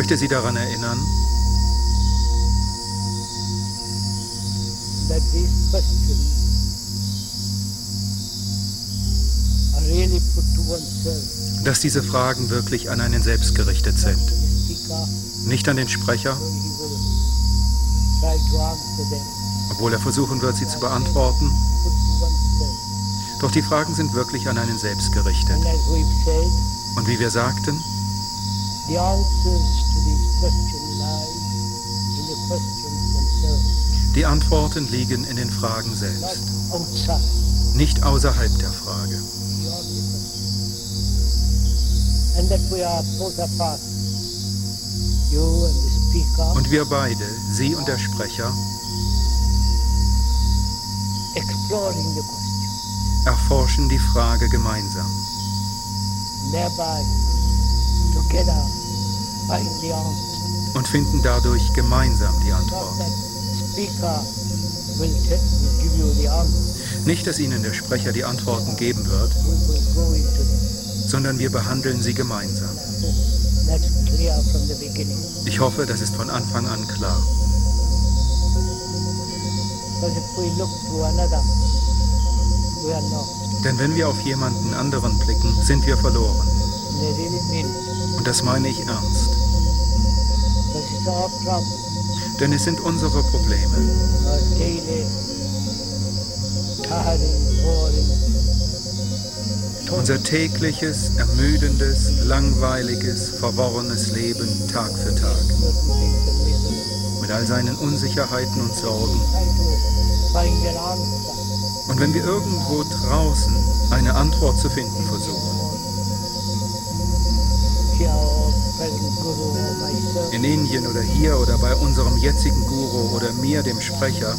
Ich möchte Sie daran erinnern, dass diese Fragen wirklich an einen selbst gerichtet sind. Nicht an den Sprecher, obwohl er versuchen wird, sie zu beantworten. Doch die Fragen sind wirklich an einen selbst gerichtet. Und wie wir sagten, die Antworten liegen in den Fragen selbst, nicht außerhalb der Frage. Und wir beide, Sie und der Sprecher, erforschen die Frage gemeinsam. und finden dadurch gemeinsam die Antwort. Nicht, dass Ihnen der Sprecher die Antworten geben wird, sondern wir behandeln sie gemeinsam. Ich hoffe, das ist von Anfang an klar. Denn wenn wir auf jemanden anderen blicken, sind wir verloren. Und das meine ich ernst. Because it's our trouble, Denn es sind unsere Probleme, unser tägliches, ermüdendes, langweiliges, verworrenes Leben Tag für Tag, mit all seinen Unsicherheiten und Sorgen. Und wenn wir irgendwo draußen eine Antwort zu finden in Indien oder hier oder bei unserem jetzigen Guru oder mir, dem Sprecher,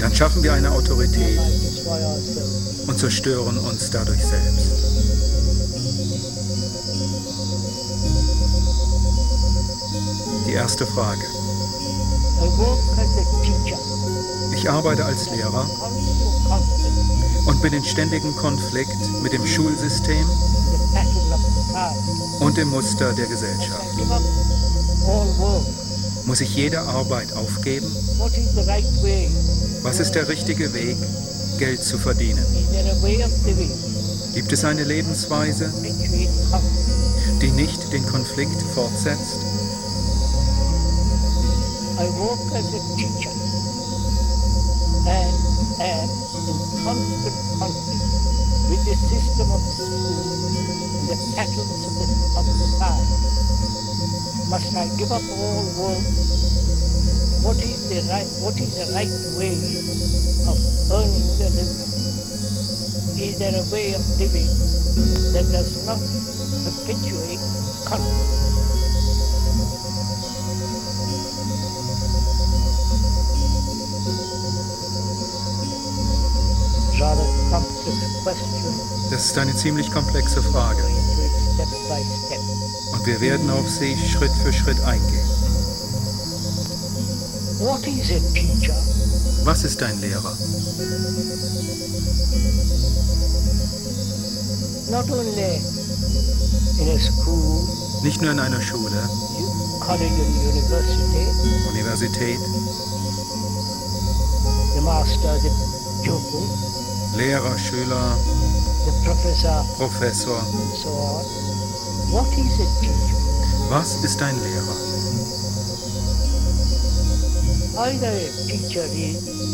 dann schaffen wir eine Autorität und zerstören uns dadurch selbst. Die erste Frage. Ich arbeite als Lehrer und bin in ständigem Konflikt mit dem Schulsystem und dem Muster der Gesellschaft. Muss ich jede Arbeit aufgeben? The? Was ist der richtige Weg, Geld zu verdienen? Gibt es eine Lebensweise, die nicht den Konflikt fortsetzt? And am in constant conflict with the system of school and the patterns of, the, of society. Must I give up all work? What is the right what is the right way of earning the living? Is there a way of living that does not perpetuate conflict? Rather complex question. Das ist eine ziemlich komplexe Frage und wir werden auf sie Schritt für Schritt eingehen. What is a teacher? Was ist ein Lehrer? Not only in a school, Nicht nur in einer Schule, Universität, Lehrer, Schüler, professor, Professor. so. What is a teacher? Was ist ein Lehrer? Either a teacher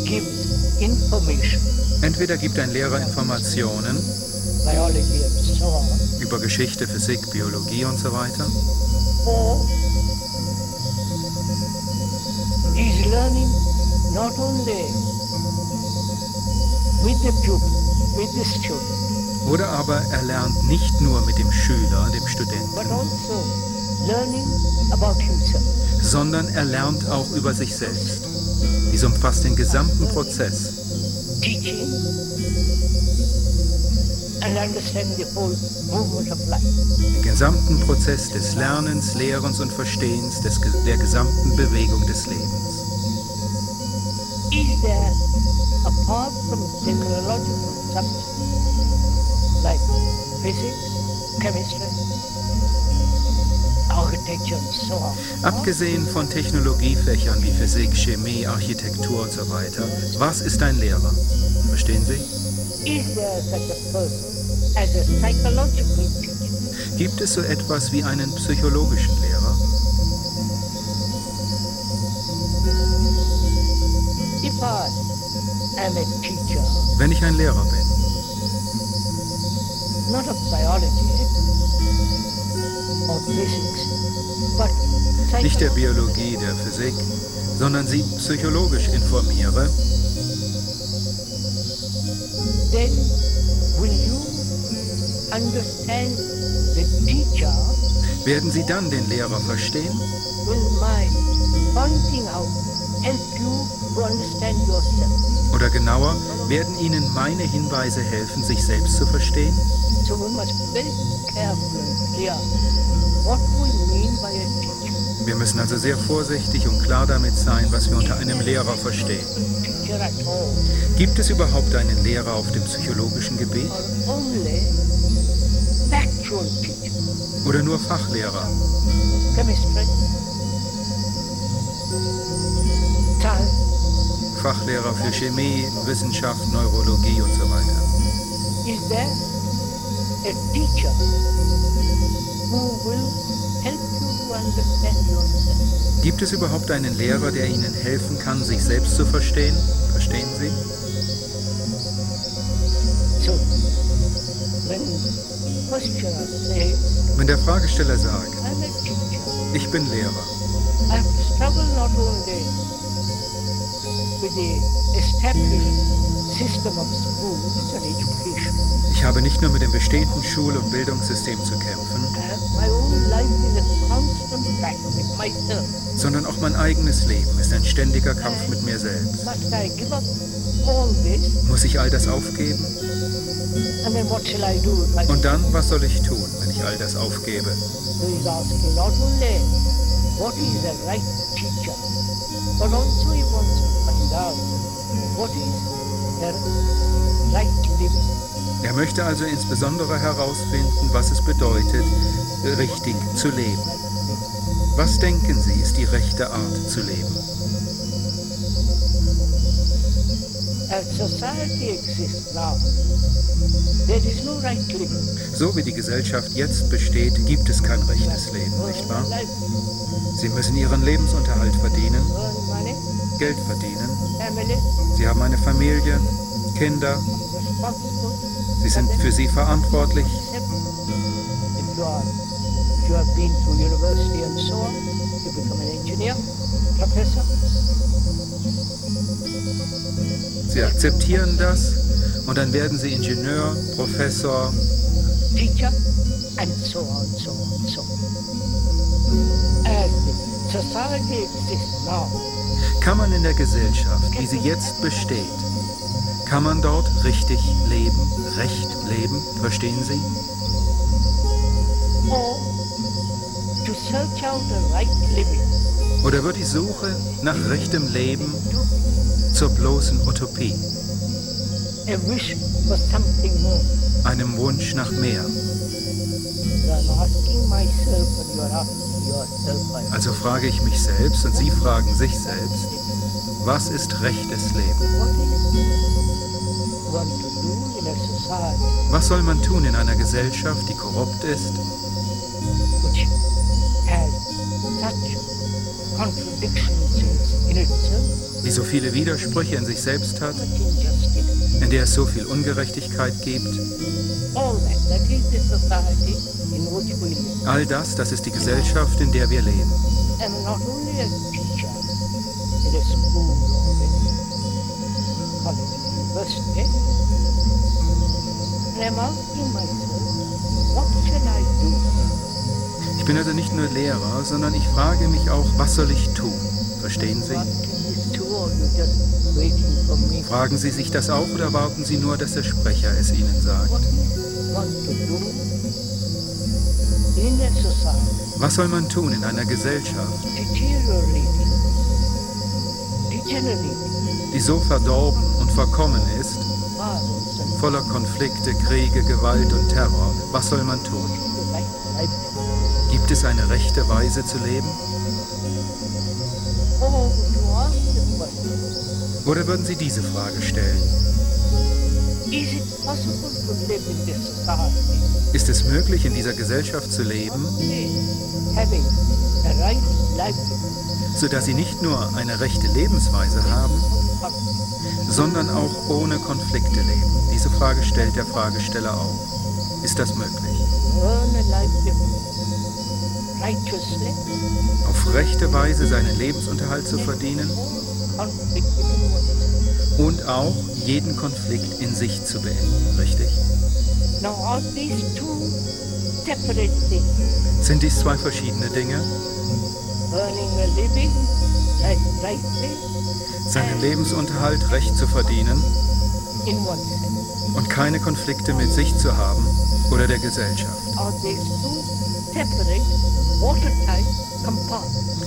gives information, Entweder gibt ein Lehrer Informationen biology and so on, über Geschichte, Physik, Biologie und so weiter, or is learning not only with the pupil, with the student, oder aber er lernt nicht nur mit dem Schüler, dem Studenten, also sondern er lernt auch über sich selbst. Dies umfasst den gesamten Prozess, den gesamten Prozess des Lernens, Lehrens und Verstehens des, der gesamten Bewegung des Lebens. Is there, apart from technological like physics, chemistry, architecture and so on. Abgesehen von Technologiefächern wie Physik, Chemie, Architektur und so weiter, was ist ein Lehrer? Verstehen Sie? Is there such a person as a psychological teacher? Gibt es so etwas wie einen psychologischen Lehrer? If I am a teacher, Wenn ich ein Lehrer bin, not of biology or physics, but nicht der Biologie, der Physik, sondern sie psychologisch informiere, then will you understand the teacher werden Sie dann den Lehrer verstehen? will my pointing out help you to understand yourself. Oder genauer, werden Ihnen meine Hinweise helfen, sich selbst zu verstehen? So we must very careful and clear what we mean by a teacher. Wir müssen also sehr vorsichtig und klar damit sein, was wir unter einem Lehrer verstehen. Gibt es überhaupt einen Lehrer auf dem psychologischen Gebiet oder nur Fachlehrer? Fachlehrer für Chemie, Wissenschaft, Neurologie und so weiter. A teacher who will help you to understand yourself? Gibt es überhaupt einen Lehrer, der Ihnen helfen kann, sich selbst zu verstehen? Verstehen Sie? So, Wenn der Fragesteller sagt, ich bin Lehrer, ich habe nicht nur mit dem bestehenden Schul- und Bildungssystem zu kämpfen, sondern auch mein eigenes Leben ist ein ständiger Kampf mit mir selbst. Muss ich all das aufgeben? Und dann, was soll ich tun, wenn ich all das aufgebe? What is a right living. Er möchte also insbesondere herausfinden, was es bedeutet, richtig zu leben. Was denken Sie, ist die rechte Art zu leben? So wie die Gesellschaft jetzt besteht, gibt es kein rechtes Leben, nicht wahr? Sie müssen Ihren Lebensunterhalt verdienen, Geld verdienen. Sie haben eine Familie, Kinder. Sie sind für sie verantwortlich. Sie akzeptieren das und dann werden Sie Ingenieur, Professor, teacher, and so on, so on, so on. As the society exists now, Kann man in der Gesellschaft, wie sie jetzt besteht, kann man dort richtig leben, recht leben, verstehen Sie? living, Oder wird die Suche nach rechtem Leben zur bloßen Utopie, einem Wunsch nach mehr? Also frage ich mich selbst und Sie fragen sich selbst, was ist rechtes Leben? Was soll man tun in einer Gesellschaft, die korrupt ist, die so viele Widersprüche in sich selbst hat, in der es so viel Ungerechtigkeit gibt? All das, das ist die Gesellschaft, in der wir leben. Do? Ich bin also nicht nur Lehrer, sondern ich frage mich auch, was soll ich tun? Verstehen Sie? Fragen Sie sich das auch oder warten Sie nur, dass der Sprecher es Ihnen sagt? Was soll man tun in einer Gesellschaft, die so verdorben verkommen ist, voller Konflikte, Kriege, Gewalt und Terror. Was soll man tun? Gibt es eine rechte Weise zu leben? Oder würden Sie diese Frage stellen? Ist es möglich, in dieser Gesellschaft zu leben, sodass Sie nicht nur eine rechte Lebensweise haben? Sondern auch ohne Konflikte leben? Diese Frage stellt der Fragesteller auch. Ist das möglich? Auf rechte Weise seinen Lebensunterhalt zu verdienen und auch jeden Konflikt in sich zu beenden, richtig? Sind dies zwei verschiedene Dinge? Seinen Lebensunterhalt recht zu verdienen und keine Konflikte mit sich zu haben oder der Gesellschaft.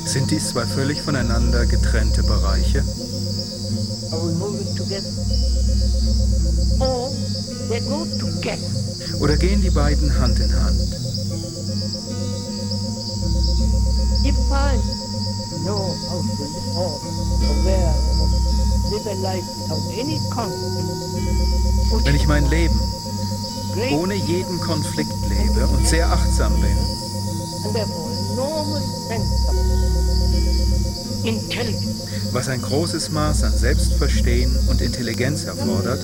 Sind dies zwei völlig voneinander getrennte Bereiche? Oder gehen die beiden Hand in Hand? I know how to live or aware Wenn ich mein Leben ohne jeden Konflikt lebe und sehr achtsam bin was ein großes Maß an Selbstverstehen und Intelligenz erfordert,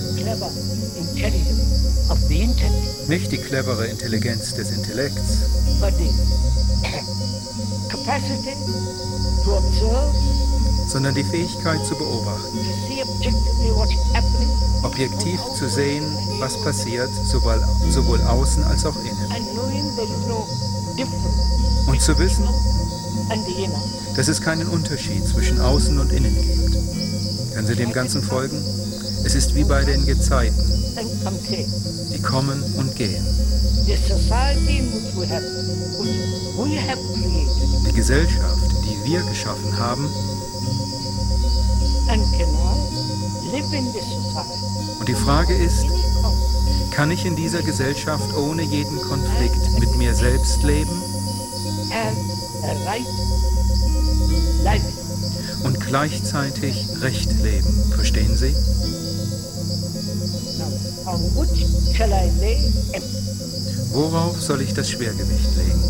nicht die clevere Intelligenz des Intellekts, sondern die Fähigkeit zu beobachten, objektiv zu sehen, was passiert, sowohl, sowohl außen als auch innen. Und zu wissen, dass es keinen Unterschied zwischen außen und innen gibt. Können Sie dem Ganzen folgen? Es ist wie bei den Gezeiten, die kommen und gehen. Die Gesellschaft, die wir geschaffen haben, und die Frage ist, kann ich in dieser Gesellschaft ohne jeden Konflikt mit mir selbst leben und gleichzeitig Recht leben? Verstehen Sie? Worauf soll ich das Schwergewicht legen?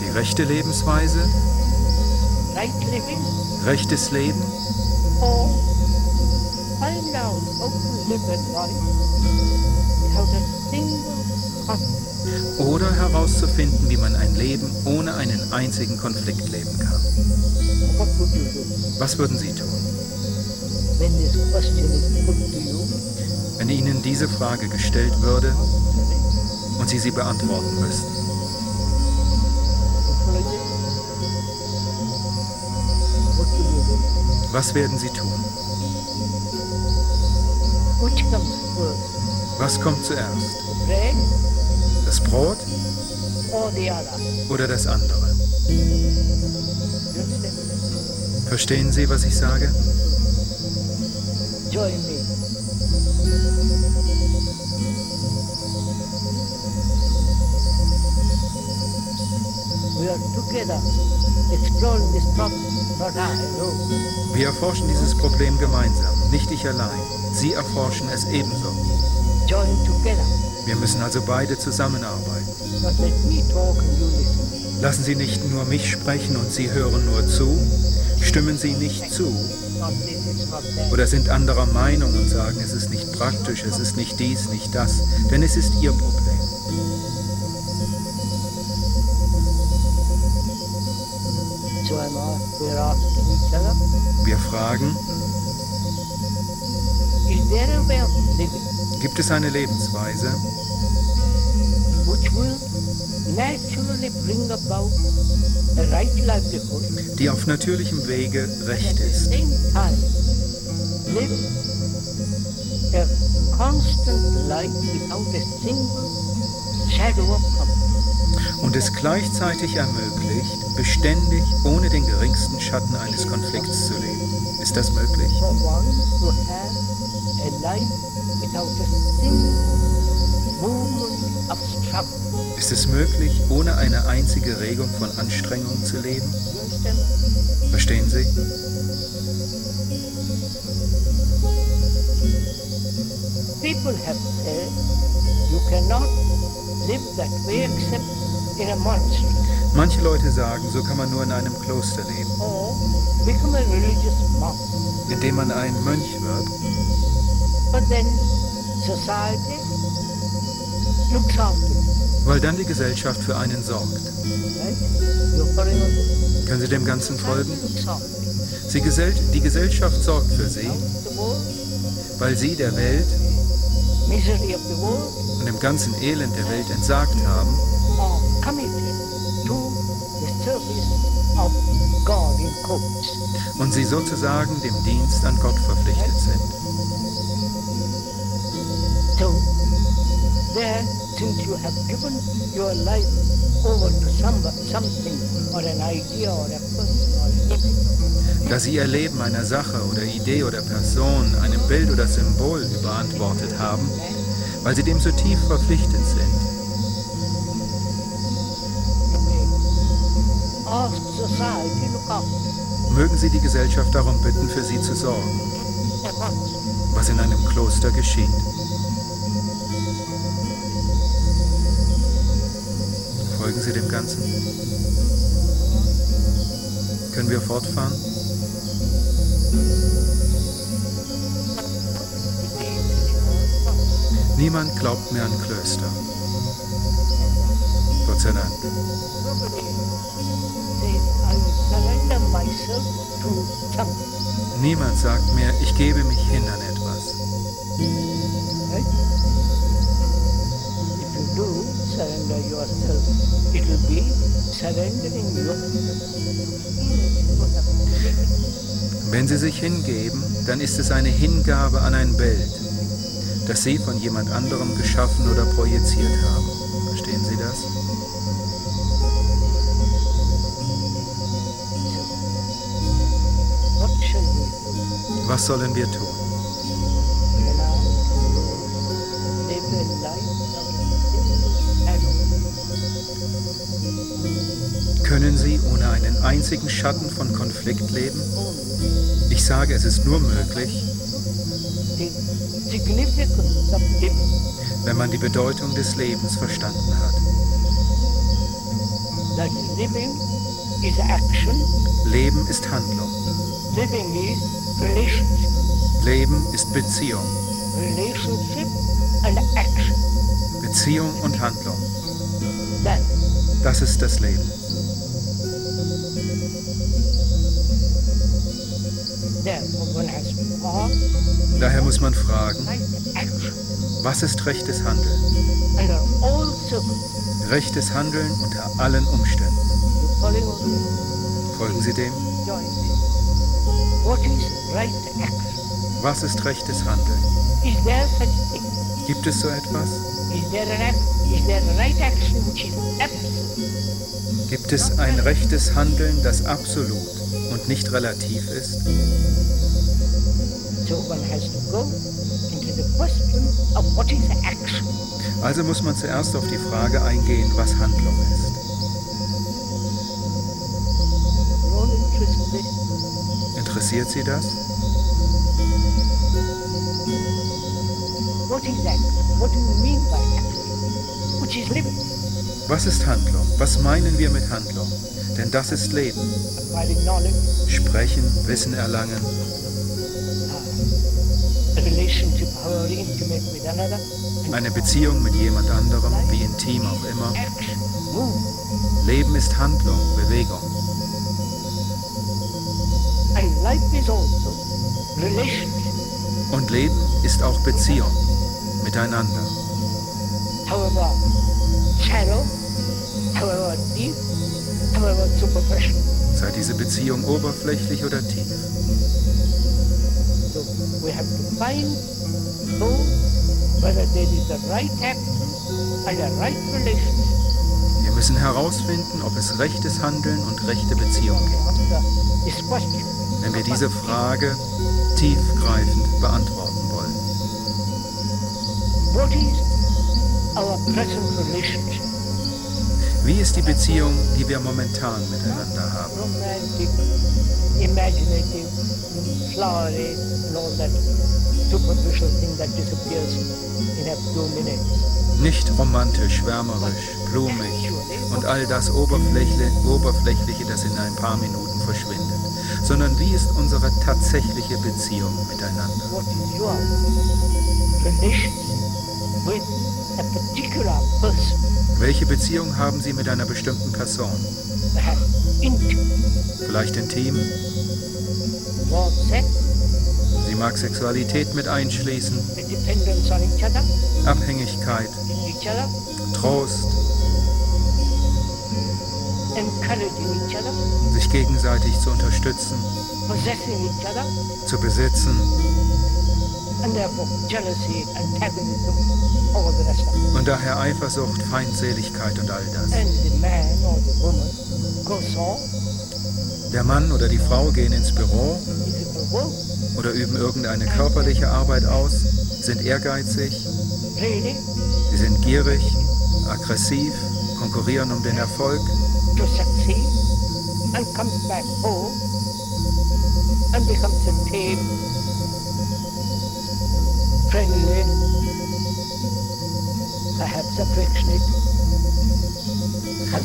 Die rechte Lebensweise, right living, rechtes Leben? Or find out without a single conflict. oder herauszufinden, wie man ein Leben ohne einen einzigen Konflikt leben kann. Was würden Sie tun, wenn Ihnen diese Frage gestellt würde und Sie sie beantworten müssten? Was werden Sie tun? Was kommt zuerst? Das Brot oder das andere? Verstehen Sie, was ich sage? Join me. We are together Wir erforschen dieses Problem gemeinsam, nicht ich allein. Sie erforschen es ebenso. Join together. Wir müssen also beide zusammenarbeiten. Lassen Sie nicht nur mich sprechen und Sie hören nur zu. Stimmen Sie nicht zu oder sind anderer Meinung und sagen, es ist nicht praktisch, es ist nicht dies, nicht das, denn es ist Ihr Problem. Wir fragen, gibt es eine Lebensweise, die auf natürlichem Wege recht ist. und es gleichzeitig ermöglicht, beständig ohne den geringsten Schatten eines Konflikts zu leben. Ist das möglich? Ist es möglich, ohne eine einzige Regung von Anstrengung zu leben? Verstehen Sie? People have said you cannot live that way except in a monastery Manche Leute sagen, so kann man nur in einem Kloster leben, monk. indem man ein Mönch wird. Weil dann die Gesellschaft für einen sorgt. Können Sie dem Ganzen folgen? Sie Gesell die Gesellschaft sorgt für Sie, weil Sie der Welt und dem ganzen Elend der Welt entsagt haben Quotes. und Sie sozusagen dem Dienst an Gott verpflichtet sind. So, there, since you have given your life over to some, something or an idea or a person or an image, Da Sie Ihr Leben einer Sache oder Idee oder Person, einem Bild oder Symbol überantwortet haben, weil Sie dem so tief verpflichtet sind, ask society mögen Sie die Gesellschaft darum bitten, für Sie zu sorgen, was in einem Kloster geschieht. Folgen Sie dem Ganzen? Können wir fortfahren? Niemand glaubt mehr an Klöster. Gott sei Dank. Surrender myself to something. Niemand sagt mehr, ich gebe mich hin an etwas. Right? If you do surrender yourself, it will be surrendering your Wenn Sie sich hingeben, dann ist es eine Hingabe an ein Bild, das Sie von jemand anderem geschaffen oder projiziert haben. Was sollen wir tun? Können Sie ohne einen einzigen Schatten von Konflikt leben? Ich sage, es ist nur möglich, wenn man die Bedeutung des Lebens verstanden hat. Leben ist Handlung. Leben ist Beziehung. relationship and action. Beziehung und Handlung. Das ist das Leben. Daher muss man fragen, was ist rechtes Handeln? Rechtes Handeln unter allen Umständen. Folgen Sie dem? Was ist rechtes Handeln? Gibt es so etwas? Gibt es ein rechtes Handeln, das absolut und nicht relativ ist? Also muss man zuerst auf die Frage eingehen, was Handlung ist. Interessiert Sie das? What is action? What do you mean by action? Which is living, Was ist Handlung? Was meinen wir mit Handlung? Denn das ist Leben. Sprechen, Wissen erlangen, a relationship, however intimate with another. and eine Beziehung mit jemand anderem, wie intim auch immer. Leben ist Handlung, Bewegung. Und Leben ist auch Beziehung miteinander. Sei diese Beziehung oberflächlich oder tief. So we have to find both whether there is a right action and a right relationship. Wir müssen herausfinden, ob es rechtes Handeln und rechte Beziehung gibt. Wenn wir diese Frage tiefgreifend beantworten wollen. Wie ist die Beziehung, die wir momentan miteinander haben? Nicht romantisch, schwärmerisch, blumig und all das Oberflächle, Oberflächliche, das in ein paar Minuten verschwindet, sondern wie ist unsere tatsächliche Beziehung miteinander? Welche Beziehung haben Sie mit einer bestimmten Person? Vielleicht intim? Sie mag Sexualität mit einschließen, Abhängigkeit, Trost, sich gegenseitig zu unterstützen, zu besitzen. Und daher Eifersucht, Feindseligkeit und all das. Der Mann oder die Frau gehen ins Büro oder üben irgendeine körperliche Arbeit aus, sind ehrgeizig, sie sind gierig, aggressiv, konkurrieren um den Erfolg to succeed, and comes back home and becomes a tame, friendly, perhaps affectionate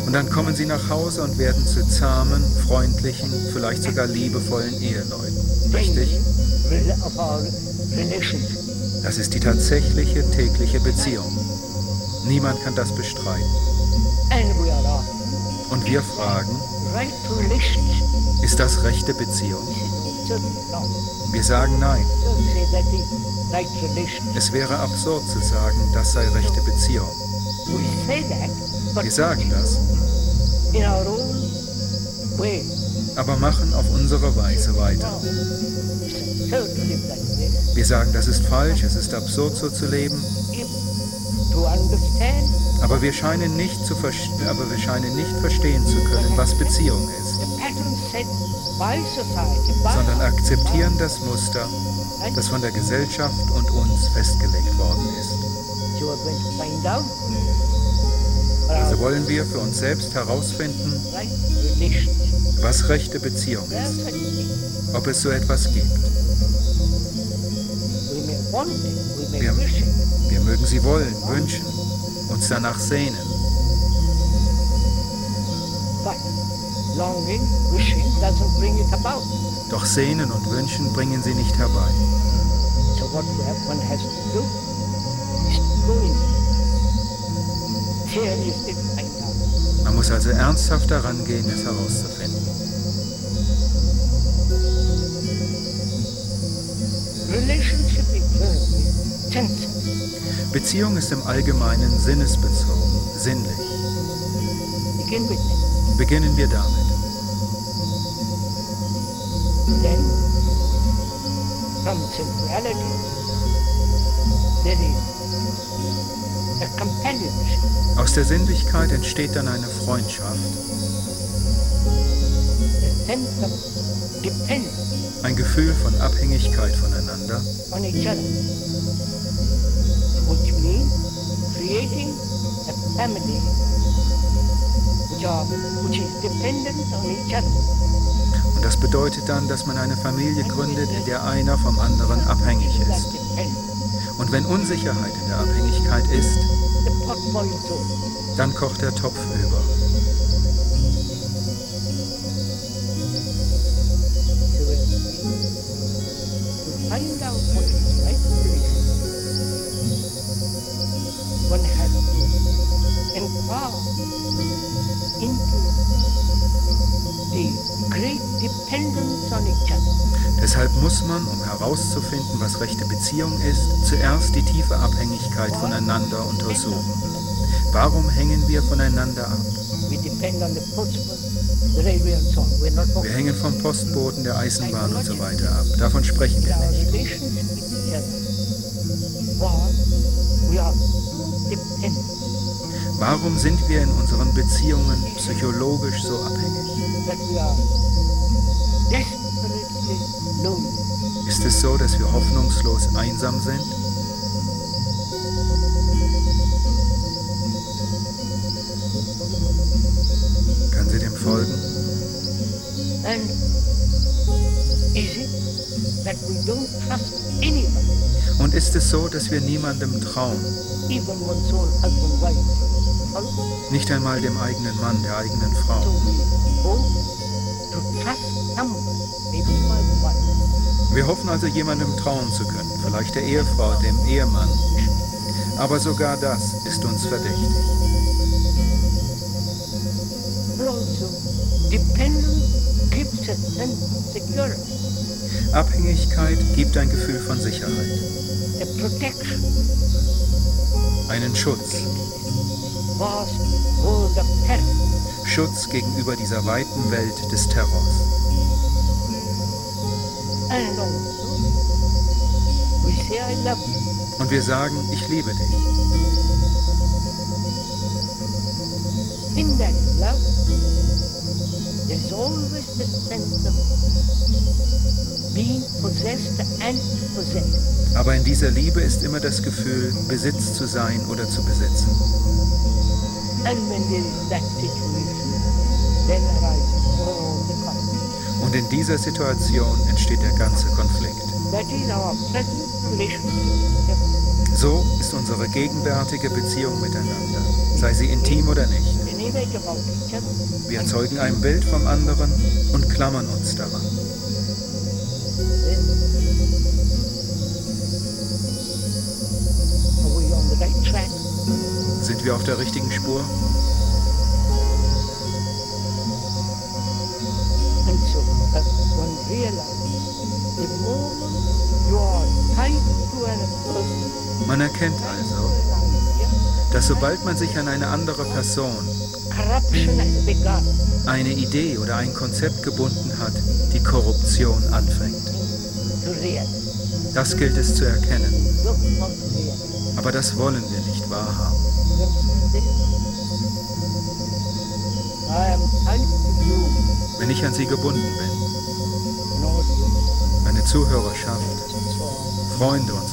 und dann kommen sie nach Hause und werden zu zahmen, freundlichen, vielleicht sogar liebevollen Eheleuten. Richtig? Das ist die tatsächliche tägliche Beziehung. Niemand kann das bestreiten. Und wir fragen, ist das rechte Beziehung? Wir sagen nein. Es wäre absurd zu sagen, das sei rechte Beziehung. Wir sagen das, aber machen auf unsere Weise weiter. Wir sagen, das ist falsch, es ist absurd so zu leben, aber wir scheinen nicht, zu aber wir scheinen nicht verstehen zu können, was Beziehung ist, sondern akzeptieren das Muster, das von der Gesellschaft und uns festgelegt worden ist. Also wollen wir für uns selbst herausfinden, was rechte Beziehung ist, ob es so etwas gibt. Wir, wir mögen sie wollen, wünschen, uns danach sehnen, doch Sehnen und Wünschen bringen sie nicht herbei. Man muss also ernsthaft daran gehen, es herauszufinden. Beziehung ist im Allgemeinen sinnesbezogen, sinnlich. Beginnen wir damit. Then, from sensuality, there is a companionship, Aus der Sinnlichkeit entsteht dann eine Freundschaft, a sense of dependence ein Gefühl von Abhängigkeit voneinander, on each other, family are, which is dependent on each other. Und das bedeutet dann, dass man eine Familie gründet, in der einer vom anderen abhängig ist. Und wenn Unsicherheit in der Abhängigkeit ist, dann kocht der Topf each other. Deshalb muss man, um herauszufinden, was rechte Beziehung ist, zuerst die tiefe Abhängigkeit voneinander untersuchen. Warum hängen wir voneinander ab? Wir hängen vom Postboten, der Eisenbahn und so weiter ab. Davon sprechen wir nicht. Warum sind wir in unseren Beziehungen psychologisch so abhängig? Ist es so, dass wir hoffnungslos einsam sind? Können Sie dem folgen? And is it that we don't trust anybody, Und ist es so, dass wir niemandem trauen? Nicht einmal dem eigenen Mann, der eigenen Frau. Wir hoffen also jemandem trauen zu können, vielleicht der Ehefrau, dem Ehemann. Aber sogar das ist uns verdächtig. Abhängigkeit gibt ein Gefühl von Sicherheit, einen Schutz, world of terror. Schutz gegenüber dieser weiten Welt des Terrors. Also. Und wir sagen, ich liebe dich. Aber in dieser Liebe ist immer das Gefühl, Besitz zu sein oder zu besitzen. And when there is that situation, Und in dieser Situation entsteht der ganze Konflikt. So ist unsere gegenwärtige Beziehung miteinander, sei sie intim oder nicht. Wir erzeugen ein Bild vom anderen und klammern uns daran. Sind wir auf der richtigen Spur? Sobald man sich an eine andere Person, eine Idee oder ein Konzept gebunden hat, die Korruption anfängt. Das gilt es zu erkennen, aber das wollen wir nicht wahrhaben. Wenn ich an sie gebunden bin, meine Zuhörerschaft. Freunde und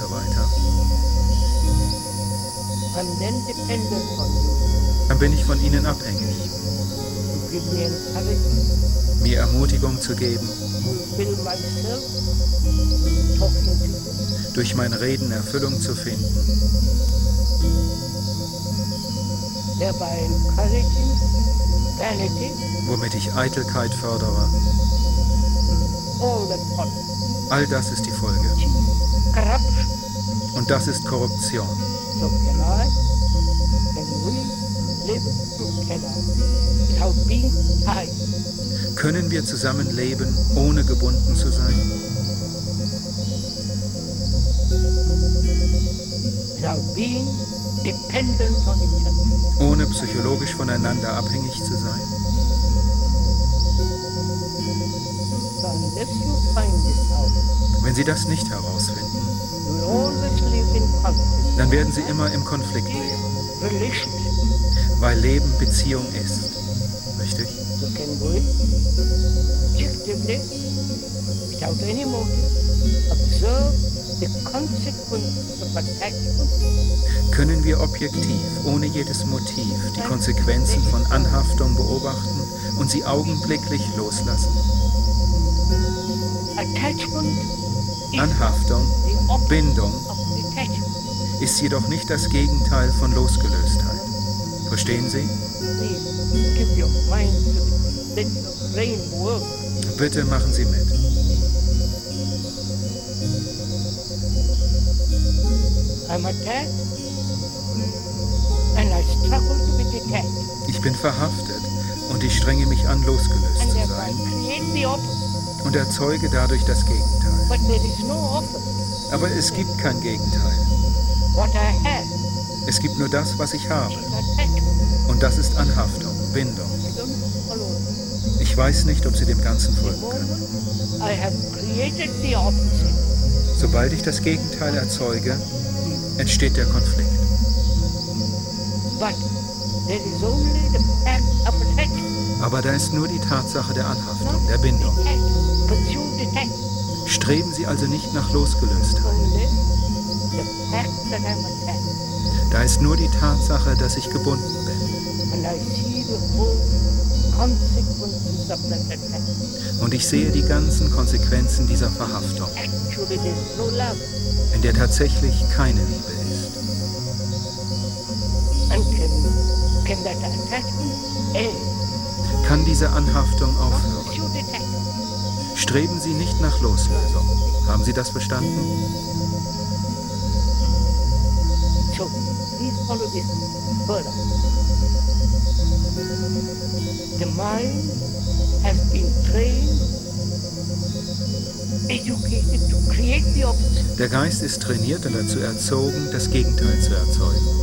dann bin ich von ihnen abhängig, mir Ermutigung zu geben, durch mein Reden Erfüllung zu finden, womit ich Eitelkeit fördere. all das ist die Folge. Und das ist Korruption. Can I, can we live together without being tied? Können wir zusammenleben, ohne gebunden zu sein? without being dependent on each other. Ohne psychologisch voneinander abhängig zu sein? Wenn Sie das nicht herausfinden, dann werden Sie immer im Konflikt leben, weil Leben Beziehung ist. Richtig? Können wir objektiv, ohne jedes Motiv, die Konsequenzen von Anhaftung beobachten und sie augenblicklich loslassen? Anhaftung, Bindung. Ist jedoch nicht das Gegenteil von Losgelöstheit. Verstehen Sie? Bitte machen Sie mit. Ich bin verhaftet und ich strenge mich an, losgelöst zu sein und erzeuge dadurch das Gegenteil. Aber es gibt kein Gegenteil. Es gibt nur das, was ich habe. Und das ist Anhaftung, Bindung. Ich weiß nicht, ob Sie dem Ganzen folgen können. Sobald ich das Gegenteil erzeuge, entsteht der Konflikt. Aber da ist nur die Tatsache der Anhaftung, der Bindung. Streben Sie also nicht nach Losgelöstheit. That I'm attached. Da ist nur die Tatsache, dass ich gebunden bin. Und ich sehe die ganzen Konsequenzen dieser Verhaftung, in der tatsächlich keine Liebe ist. Kann diese Anhaftung aufhören? Streben Sie nicht nach Loslösung. Haben Sie das verstanden? This further. The mind has been trained. Der Geist ist trainiert und dazu erzogen, das Gegenteil zu erzeugen.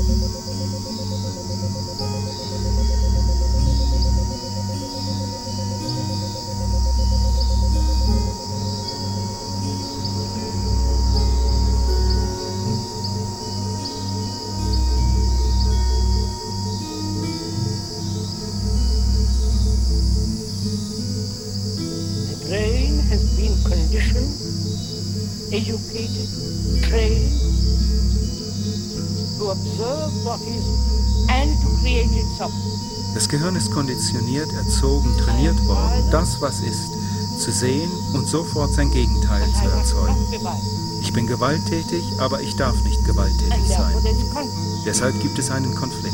Gehirn ist konditioniert, erzogen, trainiert worden, das, was ist, zu sehen und sofort sein Gegenteil zu erzeugen. Ich bin gewalttätig, aber ich darf nicht gewalttätig sein. Deshalb gibt es einen Konflikt.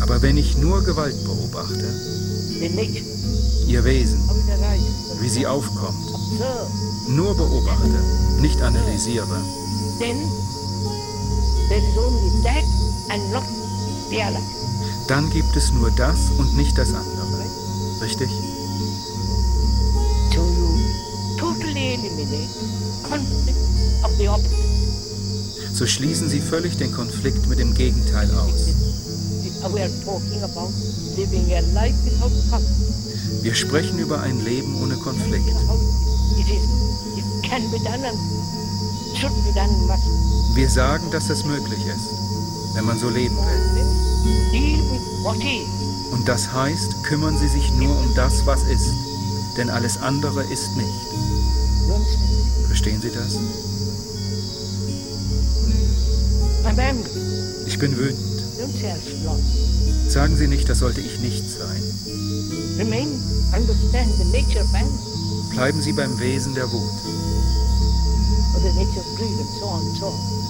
Aber wenn ich nur Gewalt beobachte, ihr Wesen, wie sie aufkommt, nur beobachte, nicht analysiere, then there is only that and not the other. dann gibt es nur das und nicht das andere. Richtig? So you totally eliminate conflict of the opposite. So schließen sie völlig den Konflikt mit dem Gegenteil aus. Wir sprechen über ein Leben ohne Konflikt. How It is, it can be done and should be done, must Wir sagen, dass das möglich ist, wenn man so leben will. Und das heißt, kümmern Sie sich nur um das, was ist. Denn alles andere ist nicht. Verstehen Sie das? Ich bin wütend. Sagen Sie nicht, das sollte ich nicht sein. Bleiben Sie beim Wesen der Wut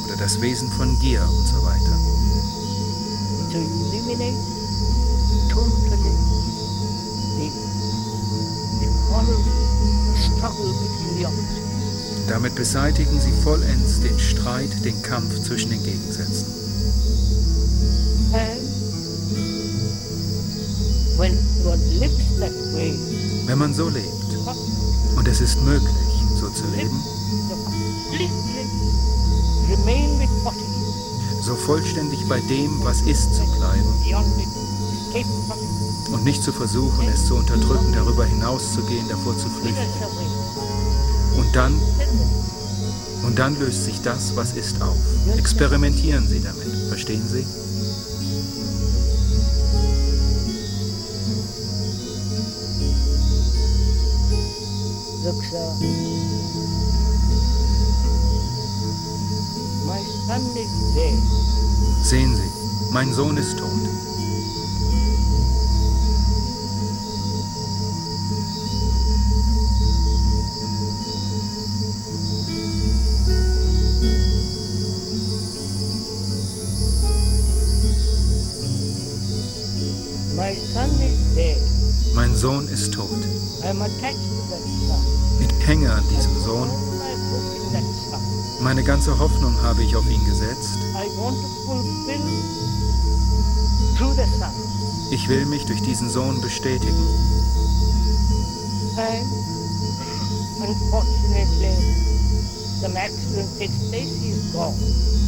oder das Wesen von Gier und so weiter. So you eliminate totally the, the moral struggle between the opposites. Damit beseitigen Sie vollends den Streit, den Kampf zwischen den Gegensätzen. Wenn man so lebt, und es ist möglich, so zu leben, so vollständig bei dem, was ist, zu bleiben und nicht zu versuchen, es zu unterdrücken, darüber hinauszugehen, davor zu flüchten. Und dann, und dann löst sich das, was ist, auf. Experimentieren Sie damit, verstehen Sie? Look, sir. Sehen Sie, mein Sohn ist tot. My son is dead. Mein Sohn ist tot. Ganze Hoffnung habe ich auf ihn gesetzt. Ich will mich durch diesen Sohn bestätigen.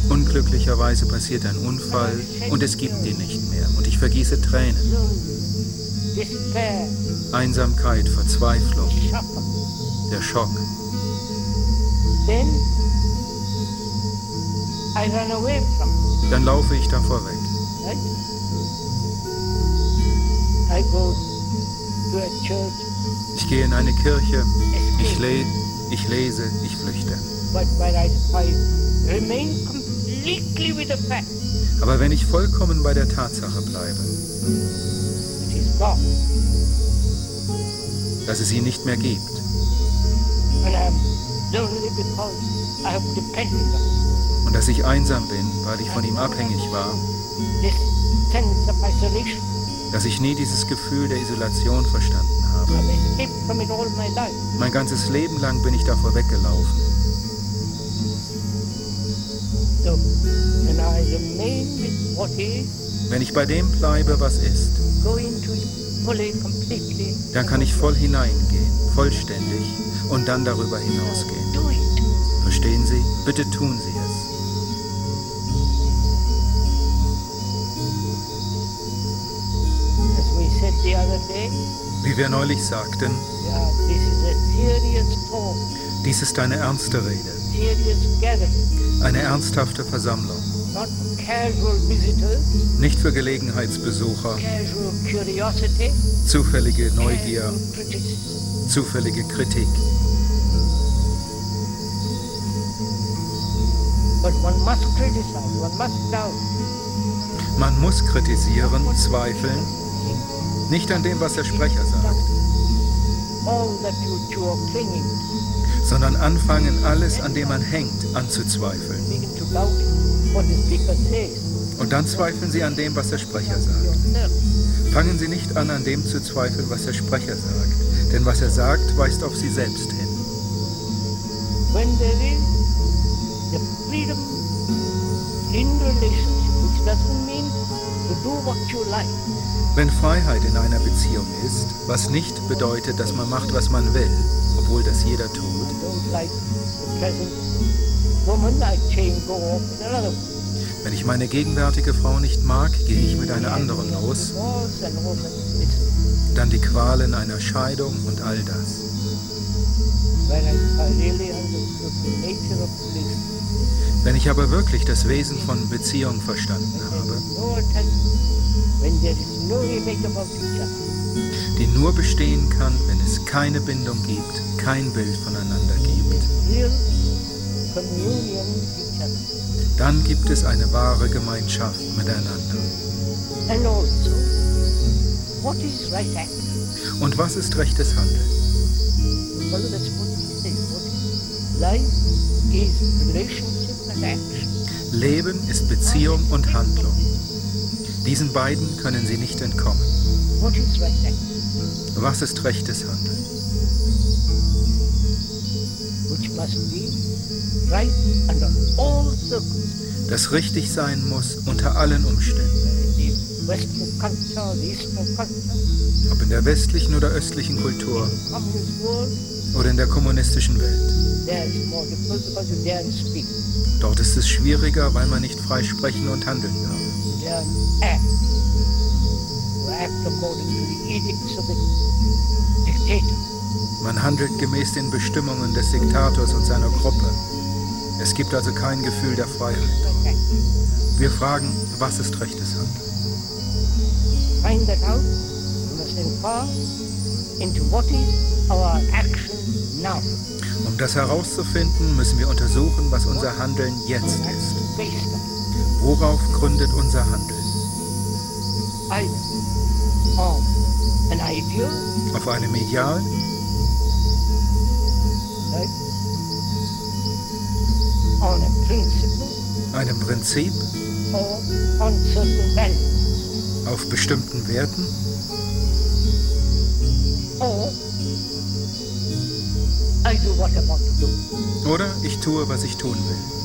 Unglücklicherweise passiert ein Unfall und es gibt ihn nicht mehr. Und ich vergieße Tränen, Einsamkeit, Verzweiflung, der Schock. I run away from dann laufe ich davor weg. right? I go to a church, Ich gehe in eine Kirche, ich, escape, le ich lese, ich flüchte. but when I, I remain completely with the fact Aber wenn ich vollkommen bei der Tatsache bleibe, dass es ihn nicht mehr gibt, and I'm lonely because I have depended on und dass ich einsam bin, weil ich von ihm abhängig war, dass ich nie dieses Gefühl der Isolation verstanden habe. Mein ganzes Leben lang bin ich davor weggelaufen. Wenn ich bei dem bleibe, was ist, dann kann ich voll hineingehen, vollständig und dann darüber hinausgehen. Verstehen Sie? Bitte tun Sie Wie wir neulich sagten, dies ist eine ernste Rede, eine ernsthafte Versammlung. Nicht für Gelegenheitsbesucher, zufällige Neugier, zufällige Kritik. But one must criticize, one must doubt. Man muss kritisieren, zweifeln, nicht an dem, was der Sprecher sagt, sondern anfangen, alles, an dem man hängt, anzuzweifeln. Und dann zweifeln Sie an dem, was der Sprecher sagt. Fangen Sie nicht an, an dem zu zweifeln, was der Sprecher sagt, denn was er sagt, weist auf Sie selbst hin. When there is the freedom in relationship, which doesn't mean to do what you like, Wenn Freiheit in einer Beziehung ist, was nicht bedeutet, dass man macht, was man will, obwohl das jeder tut, wenn ich meine gegenwärtige Frau nicht mag, gehe ich mit einer anderen los, dann die Qualen einer Scheidung und all das. Wenn ich aber wirklich das Wesen von Beziehung verstanden habe, Die nur bestehen kann, wenn es keine Bindung gibt, kein Bild voneinander gibt, dann gibt es eine wahre Gemeinschaft miteinander. And also? Und was ist rechtes Handeln? Leben ist Beziehung und Handlung. Diesen beiden können Sie nicht entkommen. Was ist rechtes Handeln? Das richtig sein muss unter allen Umständen. Ob in der westlichen oder östlichen Kultur oder in der kommunistischen Welt. Dort ist es schwieriger, weil man nicht frei sprechen und handeln darf. Dare act. You act according to the edicts of the dictator. Man handelt gemäß den Bestimmungen des Diktators und seiner Gruppe. Es gibt also kein Gefühl der Freiheit. Wir fragen, was ist rechtes Handeln? find that out, we must inquire into what is our action now. Um das herauszufinden, müssen wir untersuchen, was unser Handeln jetzt ist. Worauf gründet unser Handeln? ideal, Auf einem Ideal, einem Prinzip, values. auf bestimmten Werten Or I do what I want to do. oder ich tue, was ich tun will.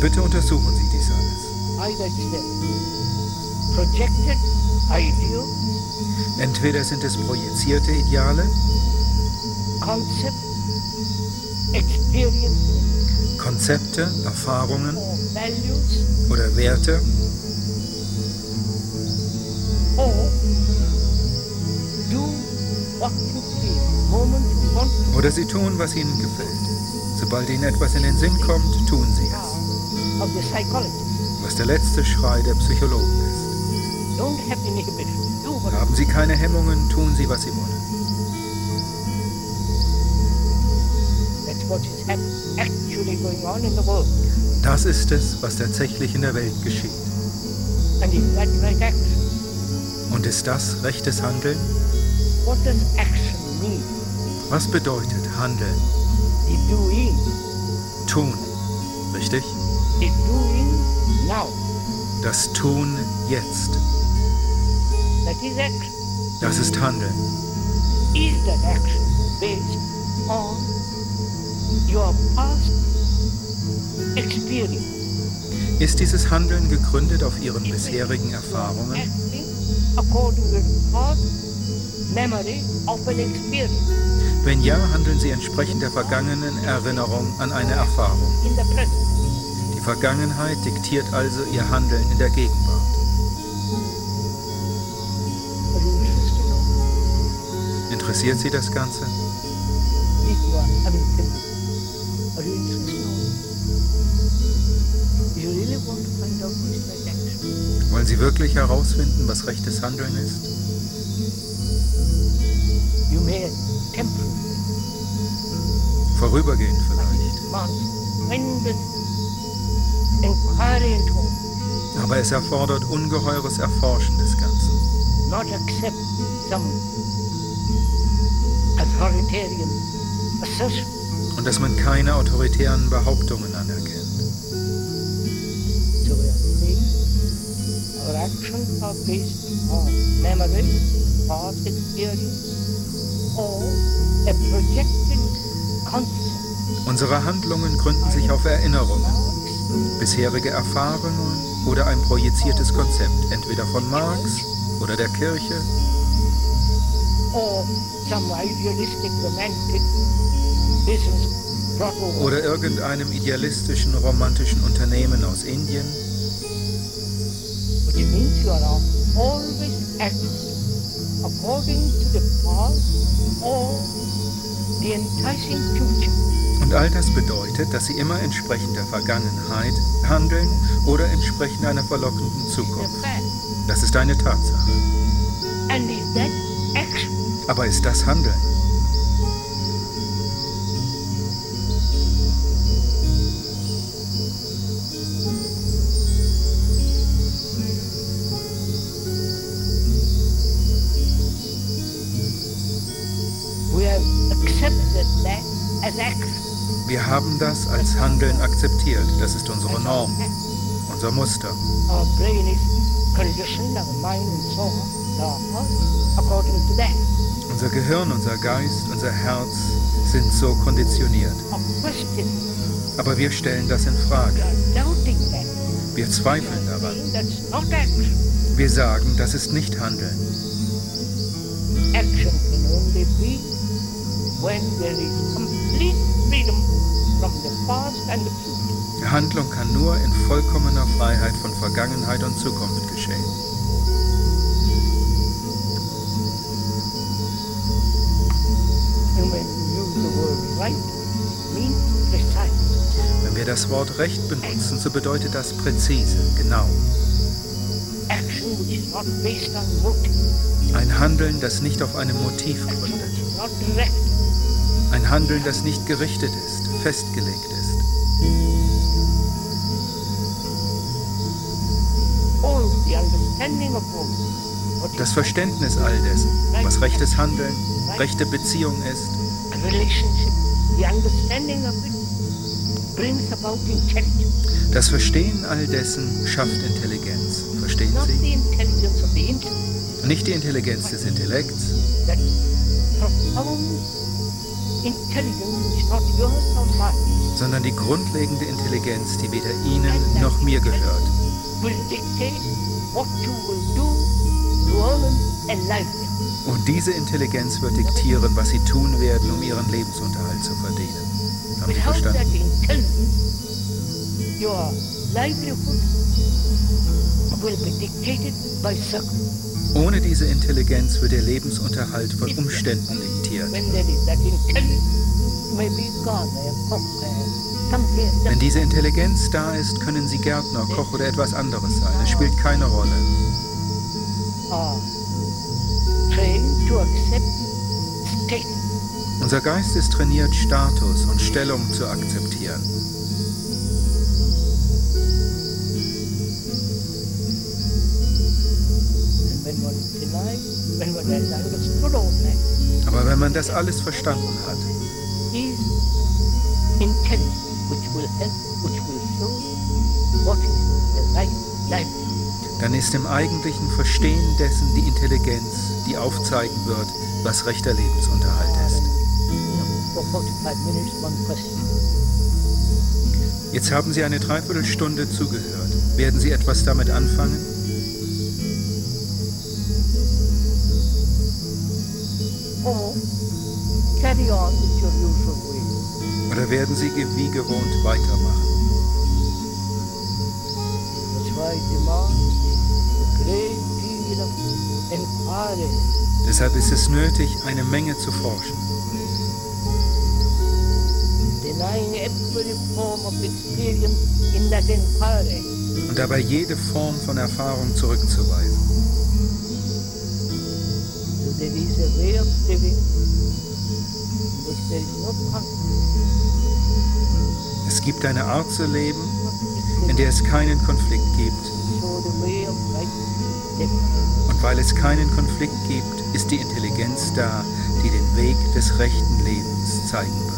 Bitte untersuchen Sie dies alles. Entweder sind es projizierte Ideale, Konzepte, Erfahrungen oder Werte. Oder sie tun, was ihnen gefällt. Sobald ihnen etwas in den Sinn kommt, tun sie es. Was der letzte Schrei der Psychologen ist. Haben sie keine Hemmungen, tun sie, was sie wollen. Das ist es, was tatsächlich in der Welt geschieht. Und ist das rechtes Handeln? Was bedeutet Handeln? Doing. Tun. Richtig? The doing now. Das Tun jetzt. That is action. Das ist Handeln. Is that action based on your past experience? Ist dieses Handeln gegründet auf ihren bisherigen Erfahrungen? according past memory of an experience Wenn ja, handeln sie entsprechend der vergangenen Erinnerung an eine Erfahrung. Die Vergangenheit diktiert also ihr Handeln in der Gegenwart. Interessiert Sie das Ganze? Wollen Sie wirklich herausfinden, was rechtes Handeln ist? Vorübergehend vielleicht. Aber es erfordert ungeheures Erforschen des Ganzen. not accept some authoritarian assertion. Und dass man keine autoritären Behauptungen anerkennt. So our actions are based on memory, past experience, or a projected concept. Unsere Handlungen gründen sich auf Erinnerungen, bisherige Erfahrungen oder ein projiziertes Konzept, entweder von Marx oder der Kirche over. oder irgendeinem idealistischen, romantischen Unternehmen aus Indien, according to the past or. Und all das bedeutet, dass sie immer entsprechend der Vergangenheit handeln oder entsprechend einer verlockenden Zukunft. Das ist eine Tatsache. Aber ist das Handeln? Haben das als Handeln akzeptiert. Das ist unsere Norm, unser Muster. Unser Gehirn, unser Geist, unser Herz sind so konditioniert. Aber wir stellen das in Frage. Wir zweifeln daran. Wir sagen, das ist nicht Handeln. Action can only be when there is future. Handlung kann nur in vollkommener Freiheit von Vergangenheit und Zukunft geschehen. Wenn wir das Wort Recht benutzen, so bedeutet das präzise, genau. Ein Handeln, das nicht auf einem Motiv gründet. Ein Handeln, das nicht gerichtet ist, festgelegt ist. Das Verständnis all dessen, was rechtes Handeln, rechte Beziehung ist, das Verstehen all dessen schafft Intelligenz. Verstehen Sie? Nicht die Intelligenz des Intellekts, sondern die grundlegende Intelligenz, die weder Ihnen noch mir gehört. Und diese Intelligenz wird diktieren, was Sie tun werden, um Ihren Lebensunterhalt zu verdienen. Haben Sie verstanden? Ohne diese Intelligenz wird Ihr Lebensunterhalt von Umständen diktiert. Wenn diese Intelligenz da ist, können Sie Gärtner, Koch oder etwas anderes sein. Es spielt keine Rolle. state. Unser Geist ist trainiert, Status und Stellung zu akzeptieren. Aber wenn man das alles verstanden hat, dann ist im eigentlichen Verstehen dessen die Intelligenz, die aufzeigen wird, was rechter Lebensunterhalt ist. For 45 minutes, one question. Jetzt haben Sie eine Dreiviertelstunde zugehört. Werden Sie etwas damit anfangen? Oder werden Sie wie gewohnt weitermachen? Deshalb ist es nötig, eine Menge zu forschen. und dabei jede Form von Erfahrung zurückzuweisen. Es gibt eine Art zu leben, in der es keinen Konflikt gibt. Und weil es keinen Konflikt gibt, ist die Intelligenz da, die den Weg des rechten Lebens zeigen wird.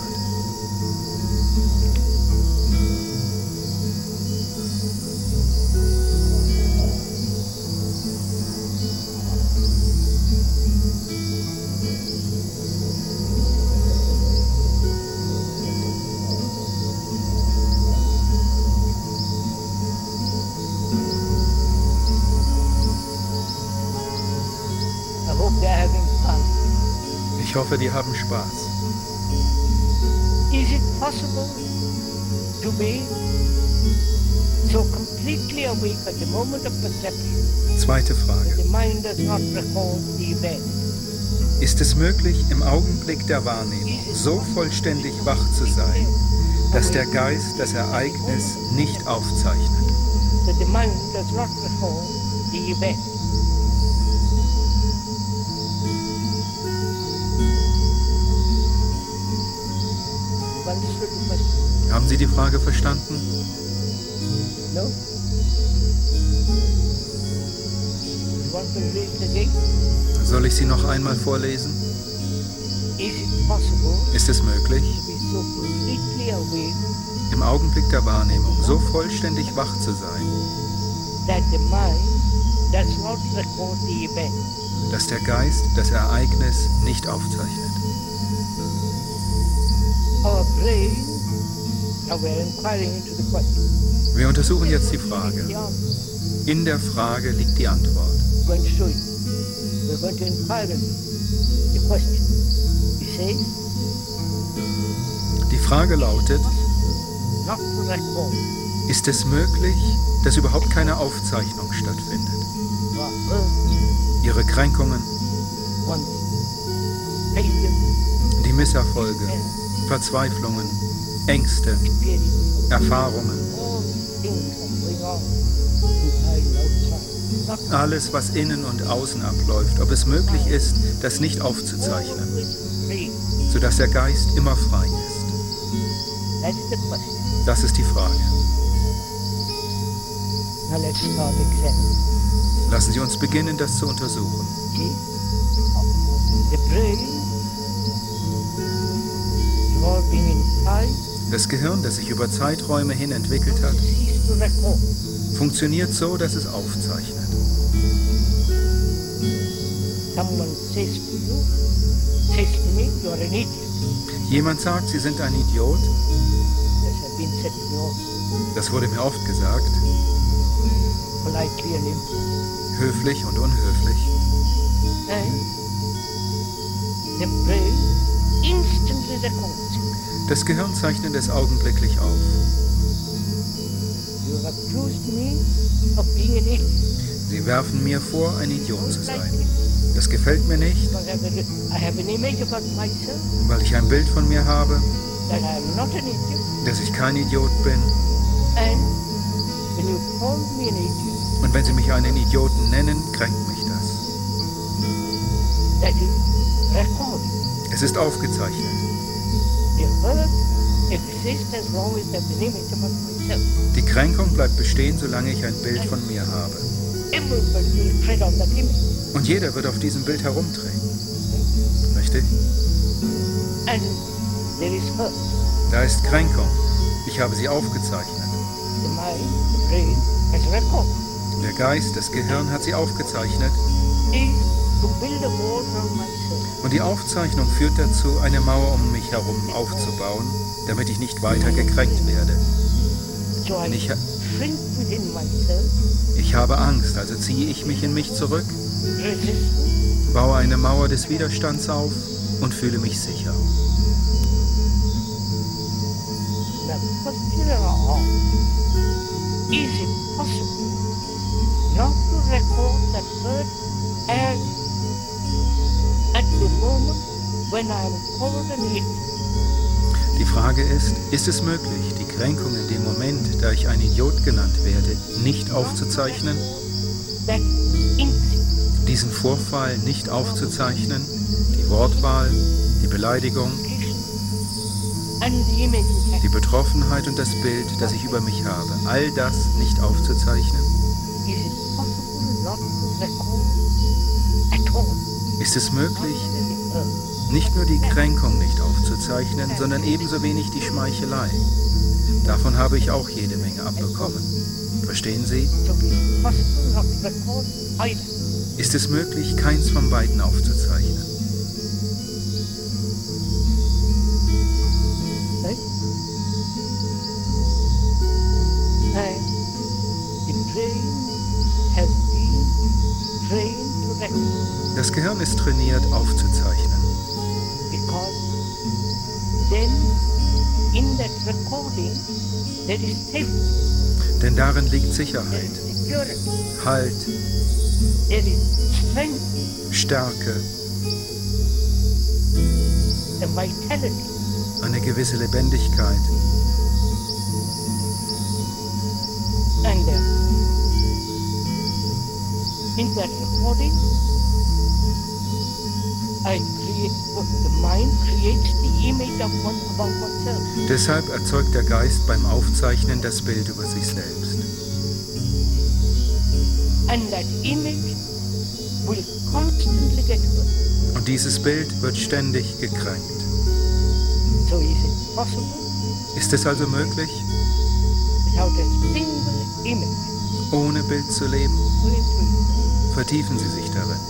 I hope they are having fun. Ich hoffe, die haben Spaß. Is it possible to be so completely awake at the moment of perception Zweite Frage. the mind does not recall the event? Ist es möglich, im Augenblick der Wahrnehmung so vollständig wach zu sein, dass der Geist das Ereignis nicht aufzeichnet? That the mind does not recall the event. Haben Sie die Frage verstanden? No? Soll ich sie noch einmal vorlesen? Is it possible Ist es möglich, im Augenblick der Wahrnehmung so vollständig wach zu sein, that the mind does not record the event? dass der Geist das Ereignis nicht aufzeichnet? Our brain, Wir untersuchen jetzt die Frage. In der Frage liegt die Antwort. Die Frage lautet, ist es möglich, dass überhaupt keine Aufzeichnung stattfindet? Ihre Kränkungen, die Misserfolge, Verzweiflungen, Ängste, Erfahrungen, alles, was innen und außen abläuft, ob es möglich ist, das nicht aufzuzeichnen, sodass der Geist immer frei ist. Das ist die Frage. Lassen Sie uns beginnen, das zu untersuchen. The brain, evolving in time, Das Gehirn, das sich über Zeiträume hin entwickelt hat, funktioniert so, dass es aufzeichnet. Jemand sagt, Sie sind ein Idiot. Das wurde mir oft gesagt, höflich und unhöflich. The instantly records it. Das Gehirn zeichnet es augenblicklich auf. Sie werfen mir vor, ein Idiot zu sein. Das gefällt mir nicht, weil ich ein Bild von mir habe, dass ich kein Idiot bin. Und wenn Sie mich einen Idioten nennen, kränkt mich das. Es ist aufgezeichnet. Die Kränkung bleibt bestehen, solange ich ein Bild von mir habe. Und jeder wird auf diesem Bild herumtreten. Richtig? Hurt. Da ist Kränkung. Ich habe sie aufgezeichnet. Der Geist, das Gehirn hat sie aufgezeichnet. Und die Aufzeichnung führt dazu, eine Mauer um mich herum aufzubauen, damit ich nicht weiter gekränkt werde. I Ich, ha- ich habe Angst, also ziehe ich mich in mich zurück, baue eine Mauer des Widerstands auf und fühle mich sicher. is it possible. Not to record that hurt Die Frage ist, ist es möglich, die Kränkung in dem Moment, da ich ein Idiot genannt werde, nicht aufzuzeichnen? Diesen Vorfall nicht aufzuzeichnen? Die Wortwahl, die Beleidigung, die Betroffenheit und das Bild, das ich über mich habe, all das nicht aufzuzeichnen? Ist es möglich. Nicht nur die Kränkung nicht aufzuzeichnen, sondern ebenso wenig die Schmeichelei? Davon habe ich auch jede Menge abbekommen. Verstehen Sie? Ist es möglich, keins von beiden aufzuzeichnen? Das Gehirn ist trainiert, aufzuzeichnen. In that recording there is safety, Denn darin liegt Sicherheit, Halt, Stärke, eine gewisse Lebendigkeit. In that recording, I create what the mind creates Deshalb erzeugt der Geist beim Aufzeichnen das Bild über sich selbst. Und dieses Bild wird ständig gekränkt. Ist es also möglich, ohne Bild zu leben? Vertiefen Sie sich darin.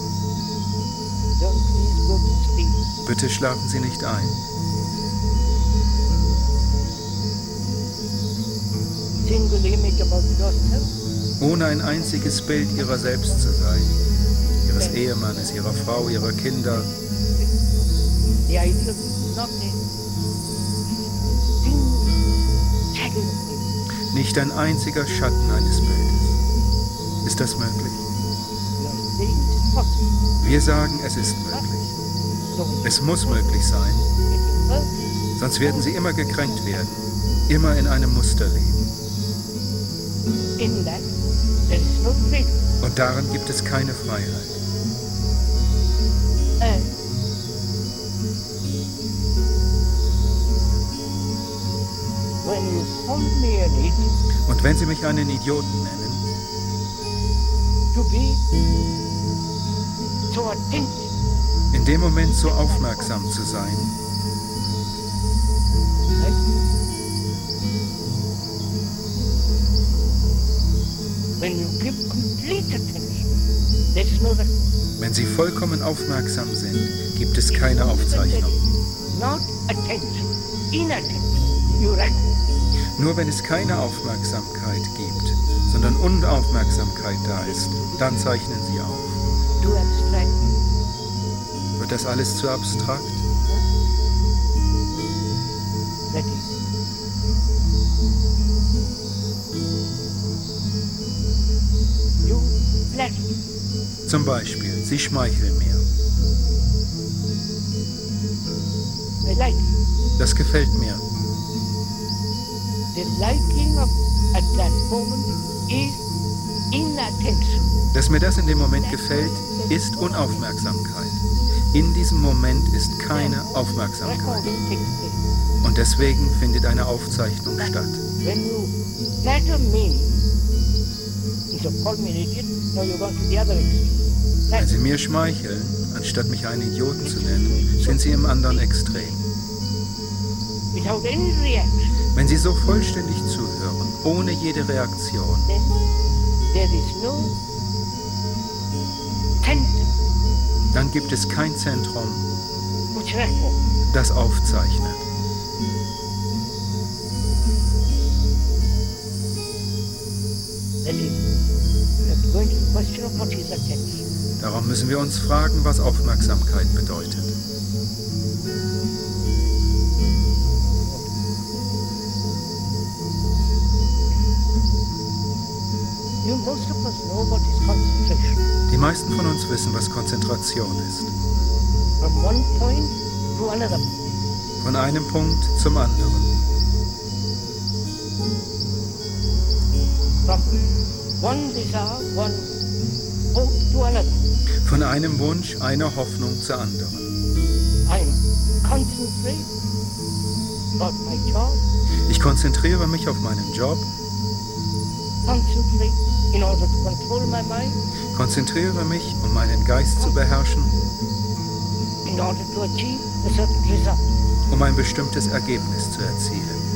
Bitte schlafen Sie nicht ein. Ohne ein einziges Bild Ihrer selbst zu sein. Ihres Ehemannes, Ihrer Frau, Ihrer Kinder. Nicht ein einziger Schatten eines Bildes. Ist das möglich? Wir sagen, es ist möglich. Es muss möglich sein, sonst werden Sie immer gekränkt werden. Immer in einem Muster leben. Is no freedom. Und darin gibt es keine Freiheit. Idiot, Und wenn Sie mich einen Idioten nennen, in dem Moment so aufmerksam zu sein, wenn Sie vollkommen aufmerksam sind, gibt es keine Aufzeichnung. Nur wenn es keine Aufmerksamkeit gibt, sondern Unaufmerksamkeit da ist, dann zeichnen Sie auf. Wird das alles zu abstrakt? Beispiel, Sie schmeicheln mir. Das gefällt mir. Dass mir das in dem Moment gefällt, ist Unaufmerksamkeit. In diesem Moment ist keine Aufmerksamkeit. Und deswegen findet eine Aufzeichnung statt. When you flatter me, me an idiot, now you're going to the other extreme. Wenn Sie mir schmeicheln, anstatt mich einen Idioten zu nennen, sind Sie im anderen Extrem. Wenn Sie so vollständig zuhören, ohne jede Reaktion, dann gibt es kein Zentrum, das aufzeichnet. That is, the question of what is attention. Darum müssen wir uns fragen, was Aufmerksamkeit bedeutet. Die meisten von uns wissen, was Konzentration ist. Von einem Punkt zum anderen. From one desire, one hope to another. Von einem Wunsch, einer Hoffnung zur anderen. Ich konzentriere mich auf meinen Job, konzentriere mich, um meinen Geist zu beherrschen, um ein bestimmtes Ergebnis zu erzielen.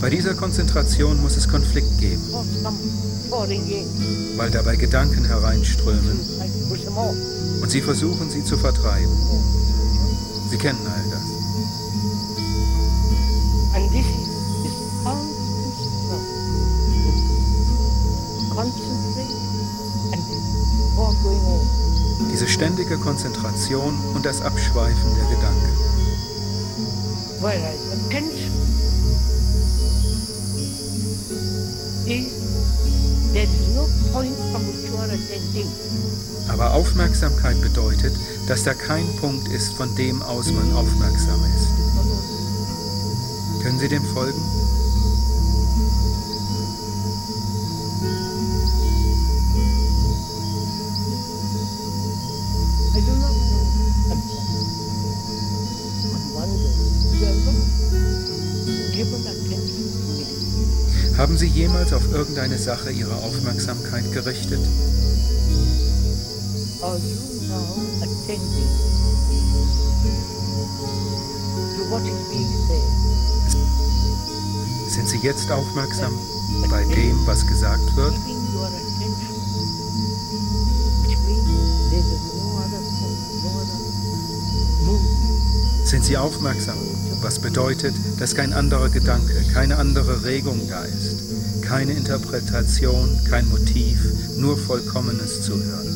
Bei dieser Konzentration muss es Konflikt geben, Weil dabei Gedanken hereinströmen. Und sie versuchen, sie zu vertreiben. Sie kennen all das. Diese ständige Konzentration und das Abschweifen der Gedanken. Whereas attention is Aber Aufmerksamkeit bedeutet, dass da kein Punkt ist, von dem aus man aufmerksam ist. Können Sie dem folgen? Jemals auf irgendeine Sache Ihre Aufmerksamkeit gerichtet? are you now attending to what is being said? Sind Sie jetzt aufmerksam bei dem, was gesagt wird? Sind Sie aufmerksam? Was bedeutet, dass kein anderer Gedanke, keine andere Regung da ist, keine Interpretation, kein Motiv, nur vollkommenes Zuhören.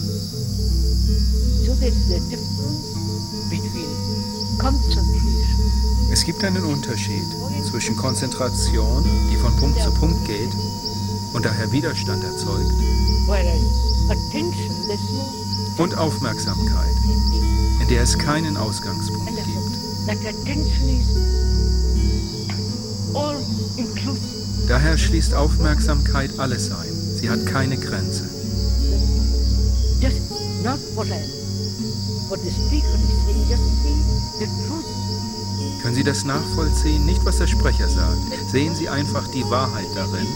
Es gibt einen Unterschied zwischen Konzentration, die von Punkt zu Punkt geht und daher Widerstand erzeugt, und Aufmerksamkeit, in der es keinen Ausgangspunkt Daher schließt Aufmerksamkeit alles ein. Sie hat keine Grenze. Können Sie das nachvollziehen? Nicht, was der Sprecher sagt. Sehen Sie einfach die Wahrheit darin,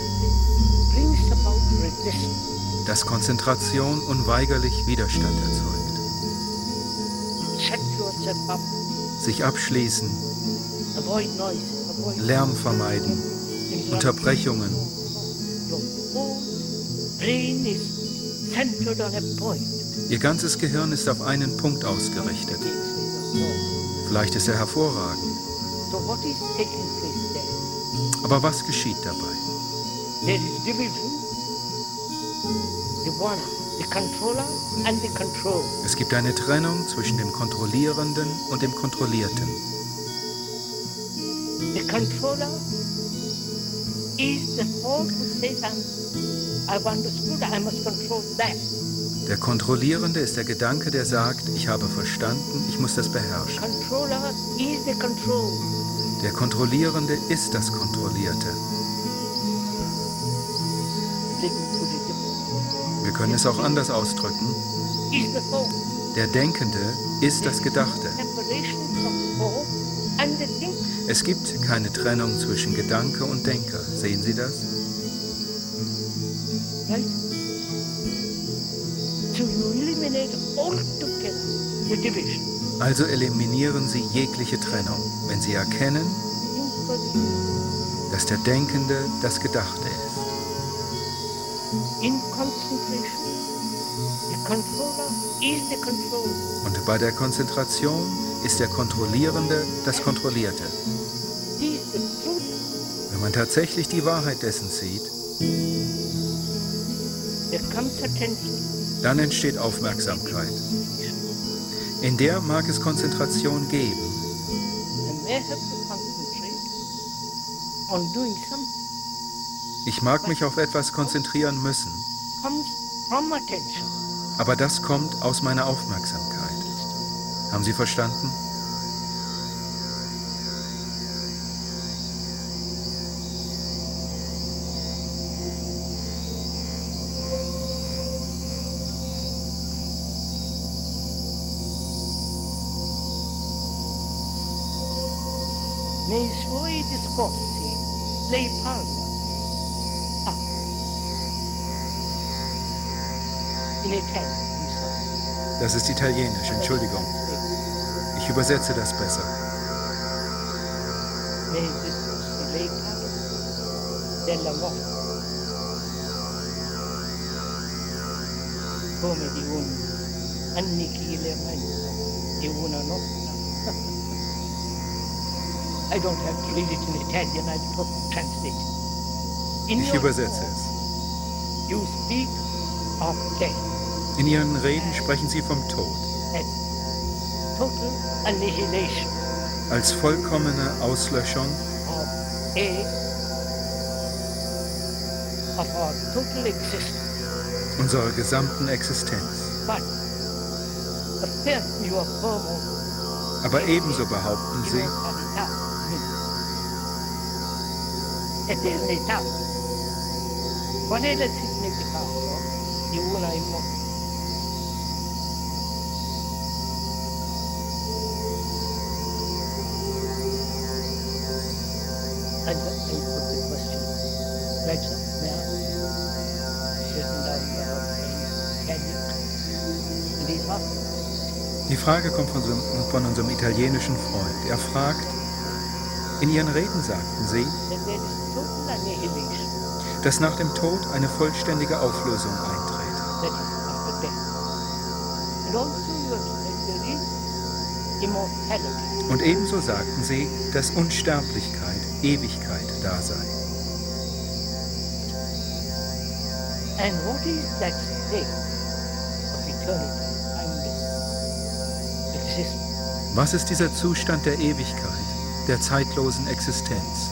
dass Konzentration unweigerlich Widerstand erzeugt. Shut yourself up, Sich abschließen, Lärm vermeiden, Unterbrechungen. Ihr ganzes Gehirn ist auf einen Punkt ausgerichtet. Vielleicht ist er hervorragend. Aber was geschieht dabei? The controller and the control. Es gibt eine Trennung zwischen dem Kontrollierenden und dem Kontrollierten. The controller is the who says I'm I've understood I must control that. Der Kontrollierende ist der Gedanke, der sagt, ich habe verstanden, ich muss das beherrschen. Controller is the control. Der Kontrollierende ist das Kontrollierte. Können es auch anders ausdrücken. Der Denkende ist das Gedachte. Es gibt keine Trennung zwischen Gedanke und Denker. Sehen Sie das? Also eliminieren Sie jegliche Trennung, wenn Sie erkennen, dass der Denkende das Gedachte ist. In concentration, the controller is the control. Und bei der Konzentration ist der Kontrollierende das Kontrollierte. Wenn man tatsächlich die Wahrheit dessen sieht, dann entsteht Aufmerksamkeit. In der mag es Konzentration geben, I may have to concentrate on doing something. Ich mag mich auf etwas konzentrieren müssen, aber das kommt aus meiner Aufmerksamkeit. Haben Sie verstanden? Nei suoi discorsi lei parla. Das ist Italienisch, Entschuldigung. Ich übersetze das besser. Nei discorsi lei parla della morte. Come di un annichilimento di una nostra. I don't have to read it in Italian, I will translate it. In Ich übersetze es. You speak of death In Ihren Reden sprechen Sie vom Tod. Als vollkommene Auslöschung? Unserer gesamten Existenz. Aber ebenso behaupten Sie, die Frage kommt von unserem, von unserem italienischen Freund. Er fragt, in Ihren Reden sagten Sie, dass nach dem Tod eine vollständige Auflösung eintrete. Und ebenso sagten Sie, dass Unsterblichkeit, Ewigkeit da sei. And what is that state Was ist dieser Zustand der Ewigkeit, der zeitlosen Existenz?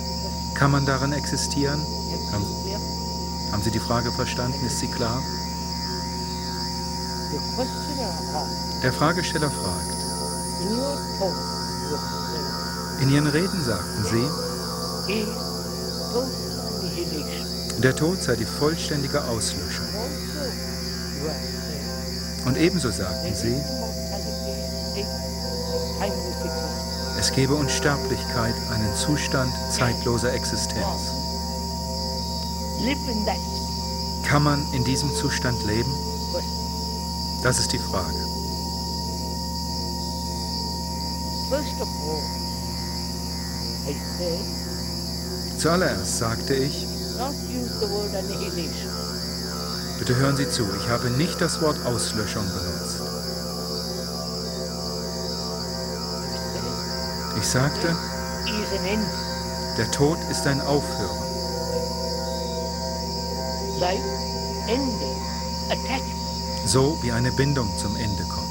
Kann man darin existieren? Haben, haben Sie die Frage verstanden? Ist sie klar? Der Fragesteller fragt, in Ihren Reden sagten Sie, der Tod sei die vollständige Auslöschung. Und ebenso sagten Sie, es gebe Unsterblichkeit, einen Zustand zeitloser Existenz. Kann man in diesem Zustand leben? Das ist die Frage. Zuallererst sagte ich, bitte hören Sie zu, ich habe nicht das Wort Auslöschung benutzt. Ich sagte, der Tod ist ein Aufhören, so wie eine Bindung zum Ende kommt.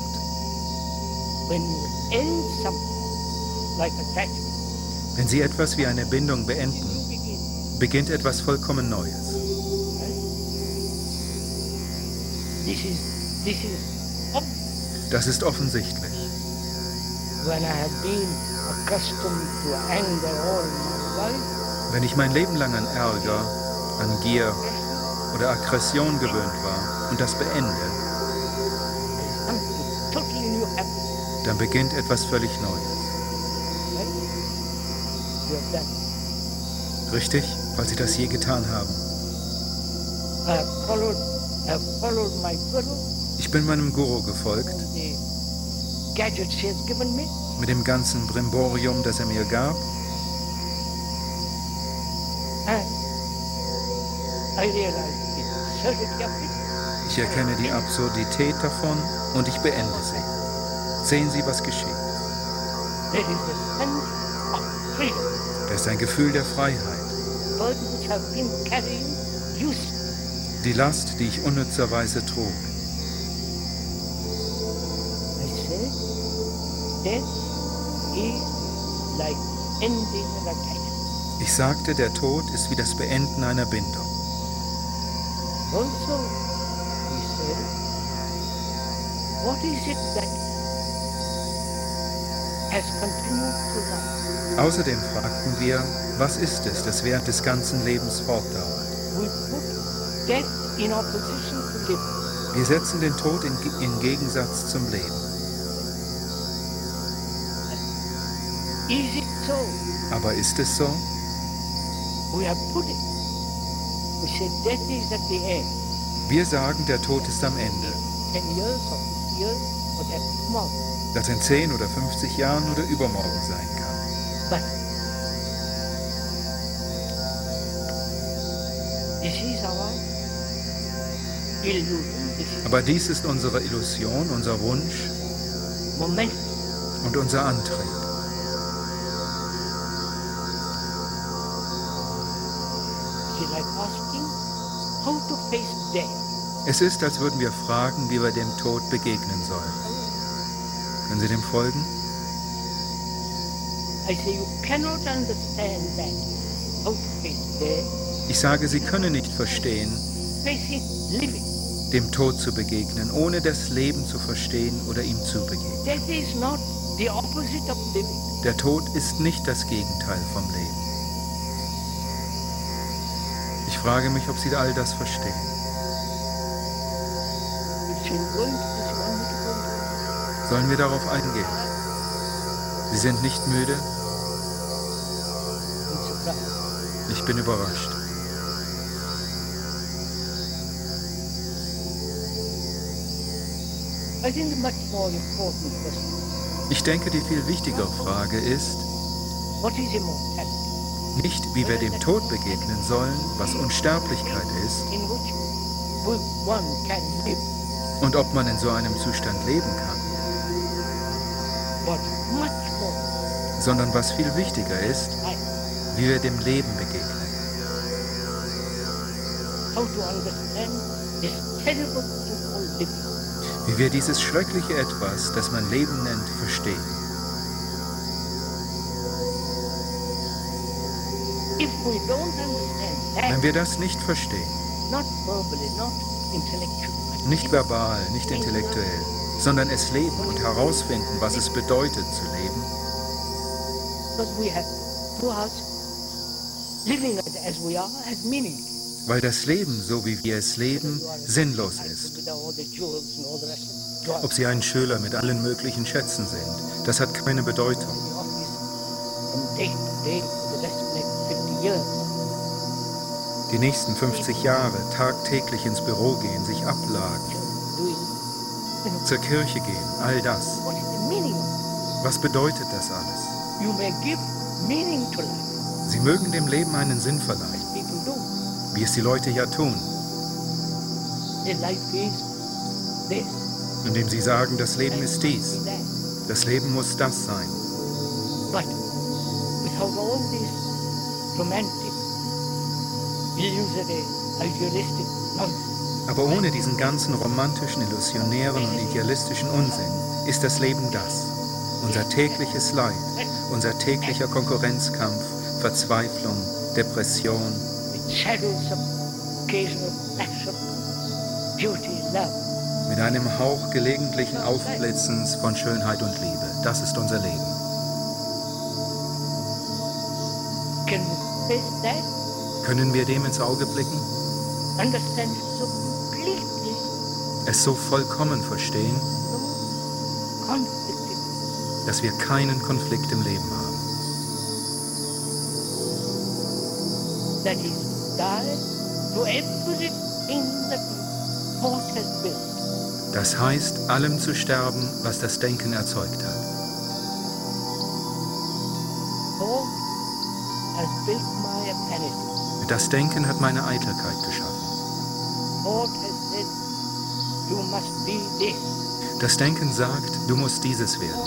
Wenn Sie etwas wie eine Bindung beenden, beginnt etwas vollkommen Neues. Obvious. Das ist offensichtlich. Wenn ich mein Leben lang an Ärger, an Gier oder Aggression gewöhnt war und das beende, dann beginnt etwas völlig Neues. Richtig? Weil Sie das je getan haben. Ich bin meinem Guru gefolgt, mit dem ganzen Brimborium, das er mir gab. Ich erkenne die Absurdität davon und ich beende sie. Sehen Sie, was geschieht. Das ist ein Gefühl der Freiheit. Die Last, die ich unnützerweise trug. Death Ich sagte, der Tod ist wie das Beenden einer Bindung. Also, he said, what is it that has continued to last? Außerdem fragten wir, was ist es, das während des ganzen Lebens fortdauert? We put death in opposition to living. Wir setzen den Tod in, in Gegensatz zum Leben. Aber ist es so? Wir sagen, der Tod ist am Ende. 10 years or 50 years or that tomorrow. Das in 10 oder 50 Jahren oder übermorgen sein kann. Aber dies ist unsere Illusion, unser Wunsch und unser Antrieb. Es ist, als würden wir fragen, wie wir dem Tod begegnen sollen. Können Sie dem folgen? Ich sage, Sie können nicht verstehen, dem Tod zu begegnen, ohne das Leben zu verstehen oder ihm zu begegnen. Der Tod ist nicht das Gegenteil vom Leben. Frage mich, ob Sie all das verstehen. Sollen wir darauf eingehen? Sie sind nicht müde? Ich bin überrascht. Ich denke, die viel wichtigere Frage ist? Nicht wie wir dem Tod begegnen sollen, was Unsterblichkeit ist, und ob man in so einem Zustand leben kann, sondern was viel wichtiger ist, wie wir dem Leben begegnen. Wie wir dieses schreckliche Etwas, das man Leben nennt, verstehen. Wenn wir das nicht verstehen, nicht verbal, nicht intellektuell, sondern es leben und herausfinden, was es bedeutet zu leben, weil das Leben, so wie wir es leben, sinnlos ist. Ob sie ein Schüler mit allen möglichen Schätzen sind, das hat keine Bedeutung. Die nächsten 50 Jahre tagtäglich ins Büro gehen, sich abladen, zur Kirche gehen, all das. Was bedeutet das alles? Sie mögen dem Leben einen Sinn verleihen, wie es die Leute ja tun, indem sie sagen, das Leben ist dies, das Leben muss das sein. But without all this romantic, Aber ohne diesen ganzen romantischen, illusionären und idealistischen Unsinn ist das Leben das. Unser tägliches Leid, unser täglicher Konkurrenzkampf, Verzweiflung, Depression, Mit einem Hauch gelegentlichen Aufblitzens von Schönheit und Liebe. Das ist unser Leben. Can we face that? Können wir dem ins Auge blicken? Es so vollkommen verstehen, dass wir keinen Konflikt im Leben haben. Das heißt, allem zu sterben, was das Denken erzeugt hat. Das Denken hat meine Eitelkeit geschaffen. Das Denken sagt, du musst dieses werden.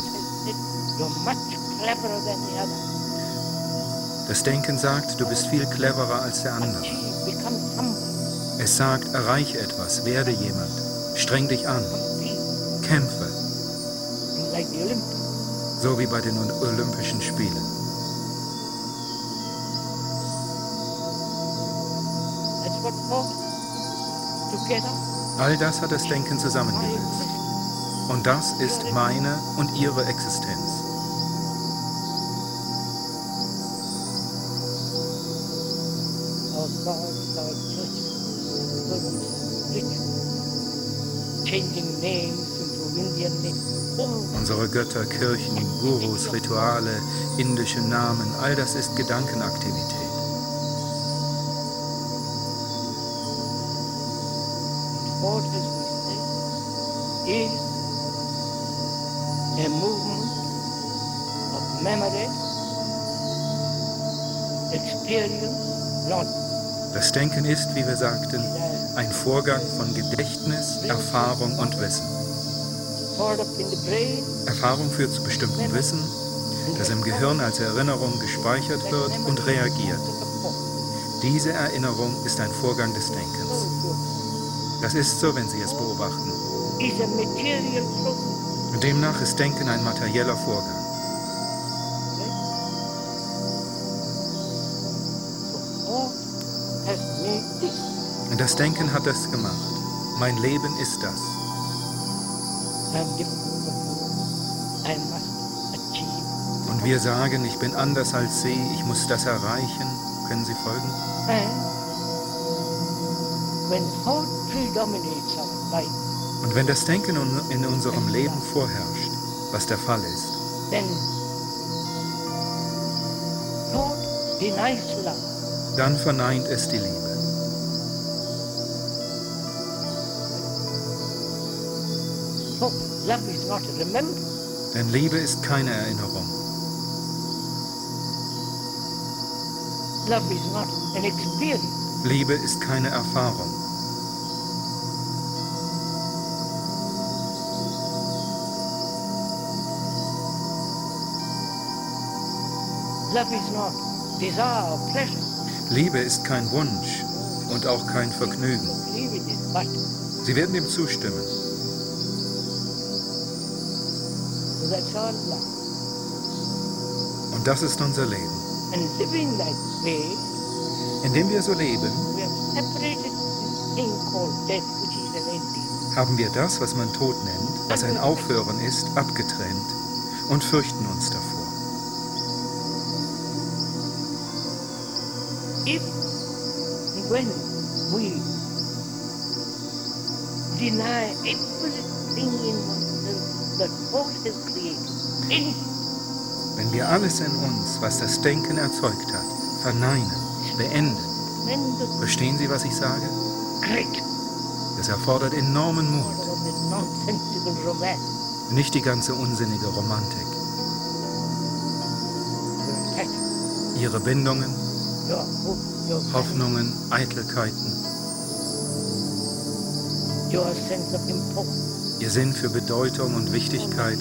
Das Denken sagt, du bist viel cleverer als der andere. Es sagt, erreiche etwas, werde jemand. Streng dich an, kämpfe, so wie bei den Olympischen Spielen. All das hat das Denken zusammengesetzt. Und das ist meine und ihre Existenz. Unsere Götter, Kirchen, Gurus, Rituale, indische Namen, all das ist Gedankenaktivität. Das Denken ist, wie wir sagten, ein Vorgang von Gedächtnis, Erfahrung und Wissen. Erfahrung führt zu bestimmtem Wissen, das im Gehirn als Erinnerung gespeichert wird und reagiert. Diese Erinnerung ist ein Vorgang des Denkens. Das ist so, wenn Sie es beobachten. Demnach ist Denken ein materieller Vorgang. Das Denken hat das gemacht. Mein Leben ist das. Und wir sagen, ich bin anders als Sie, ich muss das erreichen. Können Sie folgen? Und wenn das Denken in- unserem Leben vorherrscht, was der Fall ist, dann verneint es die Liebe. Denn Liebe ist keine Erinnerung. Love is not an experience. Liebe ist keine Erfahrung. Love is not desire or pleasure. Liebe ist kein Wunsch und auch kein Vergnügen. Sie werden dem zustimmen. Und das ist unser Leben. Indem wir so leben, haben wir das, was man Tod nennt, was ein Aufhören ist, abgetrennt und fürchten uns davor. If when we deny everything in oneself that thought has anything, Wenn wir alles in uns, was das Denken erzeugt hat, verneinen, beenden, verstehen Sie, was ich sage? great, Das erfordert enormen Mut, nicht die ganze unsinnige Romantik. Ihre Bindungen, Hoffnungen, Eitelkeiten, Ihr Sinn für Bedeutung und Wichtigkeit,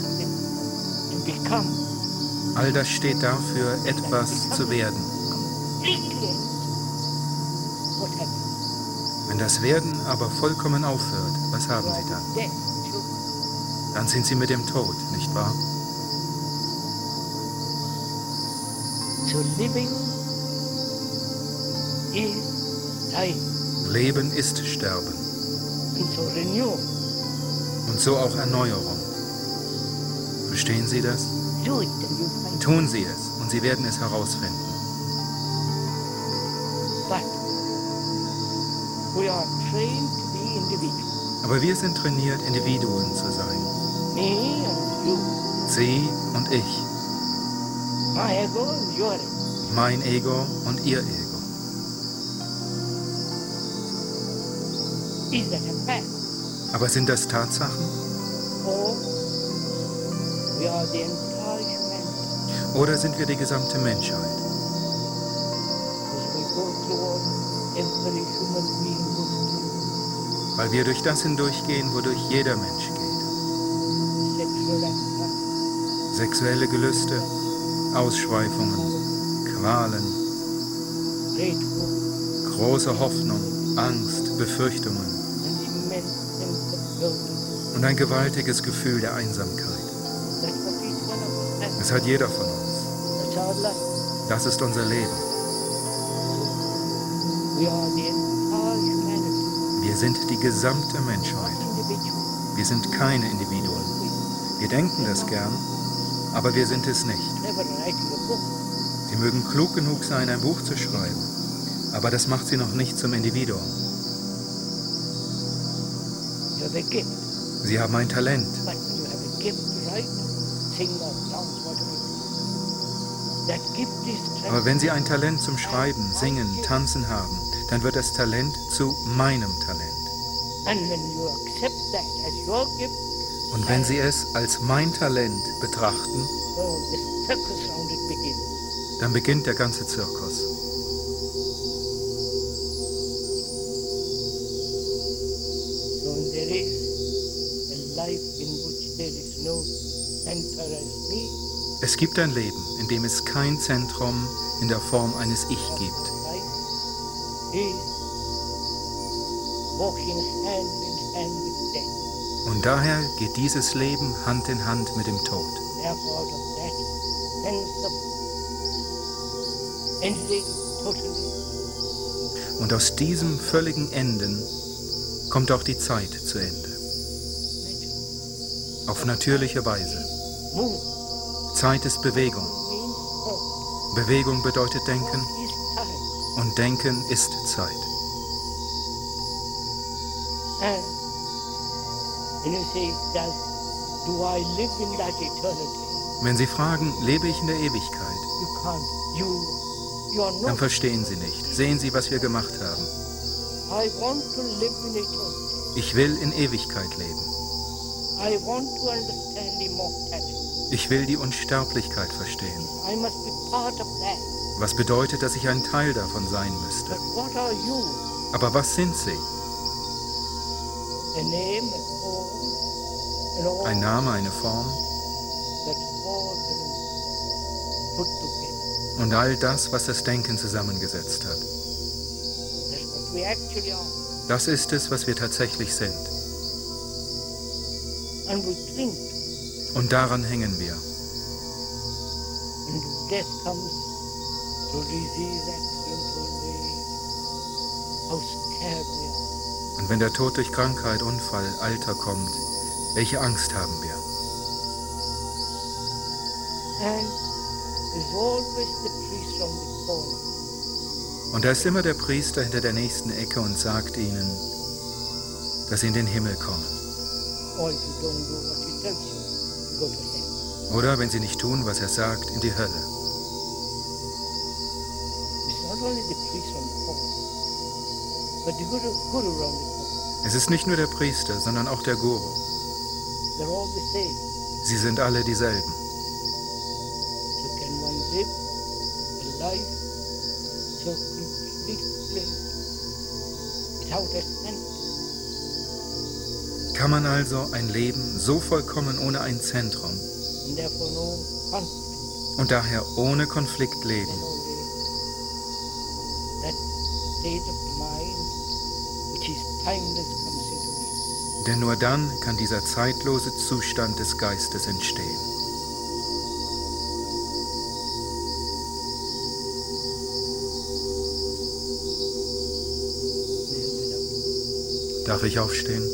all das steht dafür, etwas zu werden. Wenn das Werden aber vollkommen aufhört, was haben Sie dann? Dann sind Sie mit dem Tod, nicht wahr? Leben ist Sterben. And so renewal und so auch Erneuerung. Verstehen Sie das? Do it Tun Sie es und Sie werden es herausfinden. Aber wir sind trainiert, Individuen zu sein. Sie und ich, mein Ego und Ihr Ego. Aber sind das Tatsachen? Oder sind wir die gesamte Menschheit? Weil wir durch das hindurchgehen, wodurch jeder Mensch geht. Sexuelle Gelüste, Ausschweifungen, Qualen, große Hoffnung, Angst, Befürchtungen und ein gewaltiges Gefühl der Einsamkeit. Das hat jeder von uns. Das ist unser Leben. Humanity, Wir sind die gesamte Menschheit. Wir sind keine Individuen. Wir denken das gern, aber wir sind es nicht. Sie mögen klug genug sein, ein Buch zu schreiben, aber das macht sie noch nicht zum Individuum. Sie haben ein Talent, aber wenn Sie ein Talent zum Schreiben, Singen, Tanzen haben, dann wird das Talent zu meinem Talent. Und wenn Sie es als mein Talent betrachten, dann beginnt der ganze Zirkus. Es gibt ein Leben, in dem es kein Zentrum in der Form eines Ich gibt. Und daher geht dieses Leben Hand in Hand mit dem Tod. Und aus diesem völligen Enden kommt auch die Zeit zu Ende. Auf natürliche Weise. Zeit ist Bewegung. Bewegung bedeutet Denken und Denken ist Zeit. Wenn Sie fragen, lebe ich in der Ewigkeit, dann verstehen Sie nicht. Sehen Sie, was wir gemacht haben. Ich will in Ewigkeit leben. Ich will die Unsterblichkeit verstehen. Was bedeutet, dass ich ein Teil davon sein müsste. Aber was sind Sie? Ein Name, eine Form und all das, was das Denken zusammengesetzt hat. Das ist es, was wir tatsächlich sind. Und daran hängen wir. Und wenn der Tod durch Krankheit, Unfall, Alter kommt, welche Angst haben wir? Und da ist immer der Priester hinter der nächsten Ecke und sagt ihnen, dass sie in den Himmel kommen. Oder wenn sie nicht tun, was er sagt, in die Hölle. Es ist nicht nur der Priester, sondern auch der Guru. Sie sind alle dieselben. Kann man also ein Leben so vollkommen ohne ein Zentrum und daher ohne Konflikt leben? Denn nur dann kann dieser zeitlose Zustand des Geistes entstehen. Darf ich aufstehen?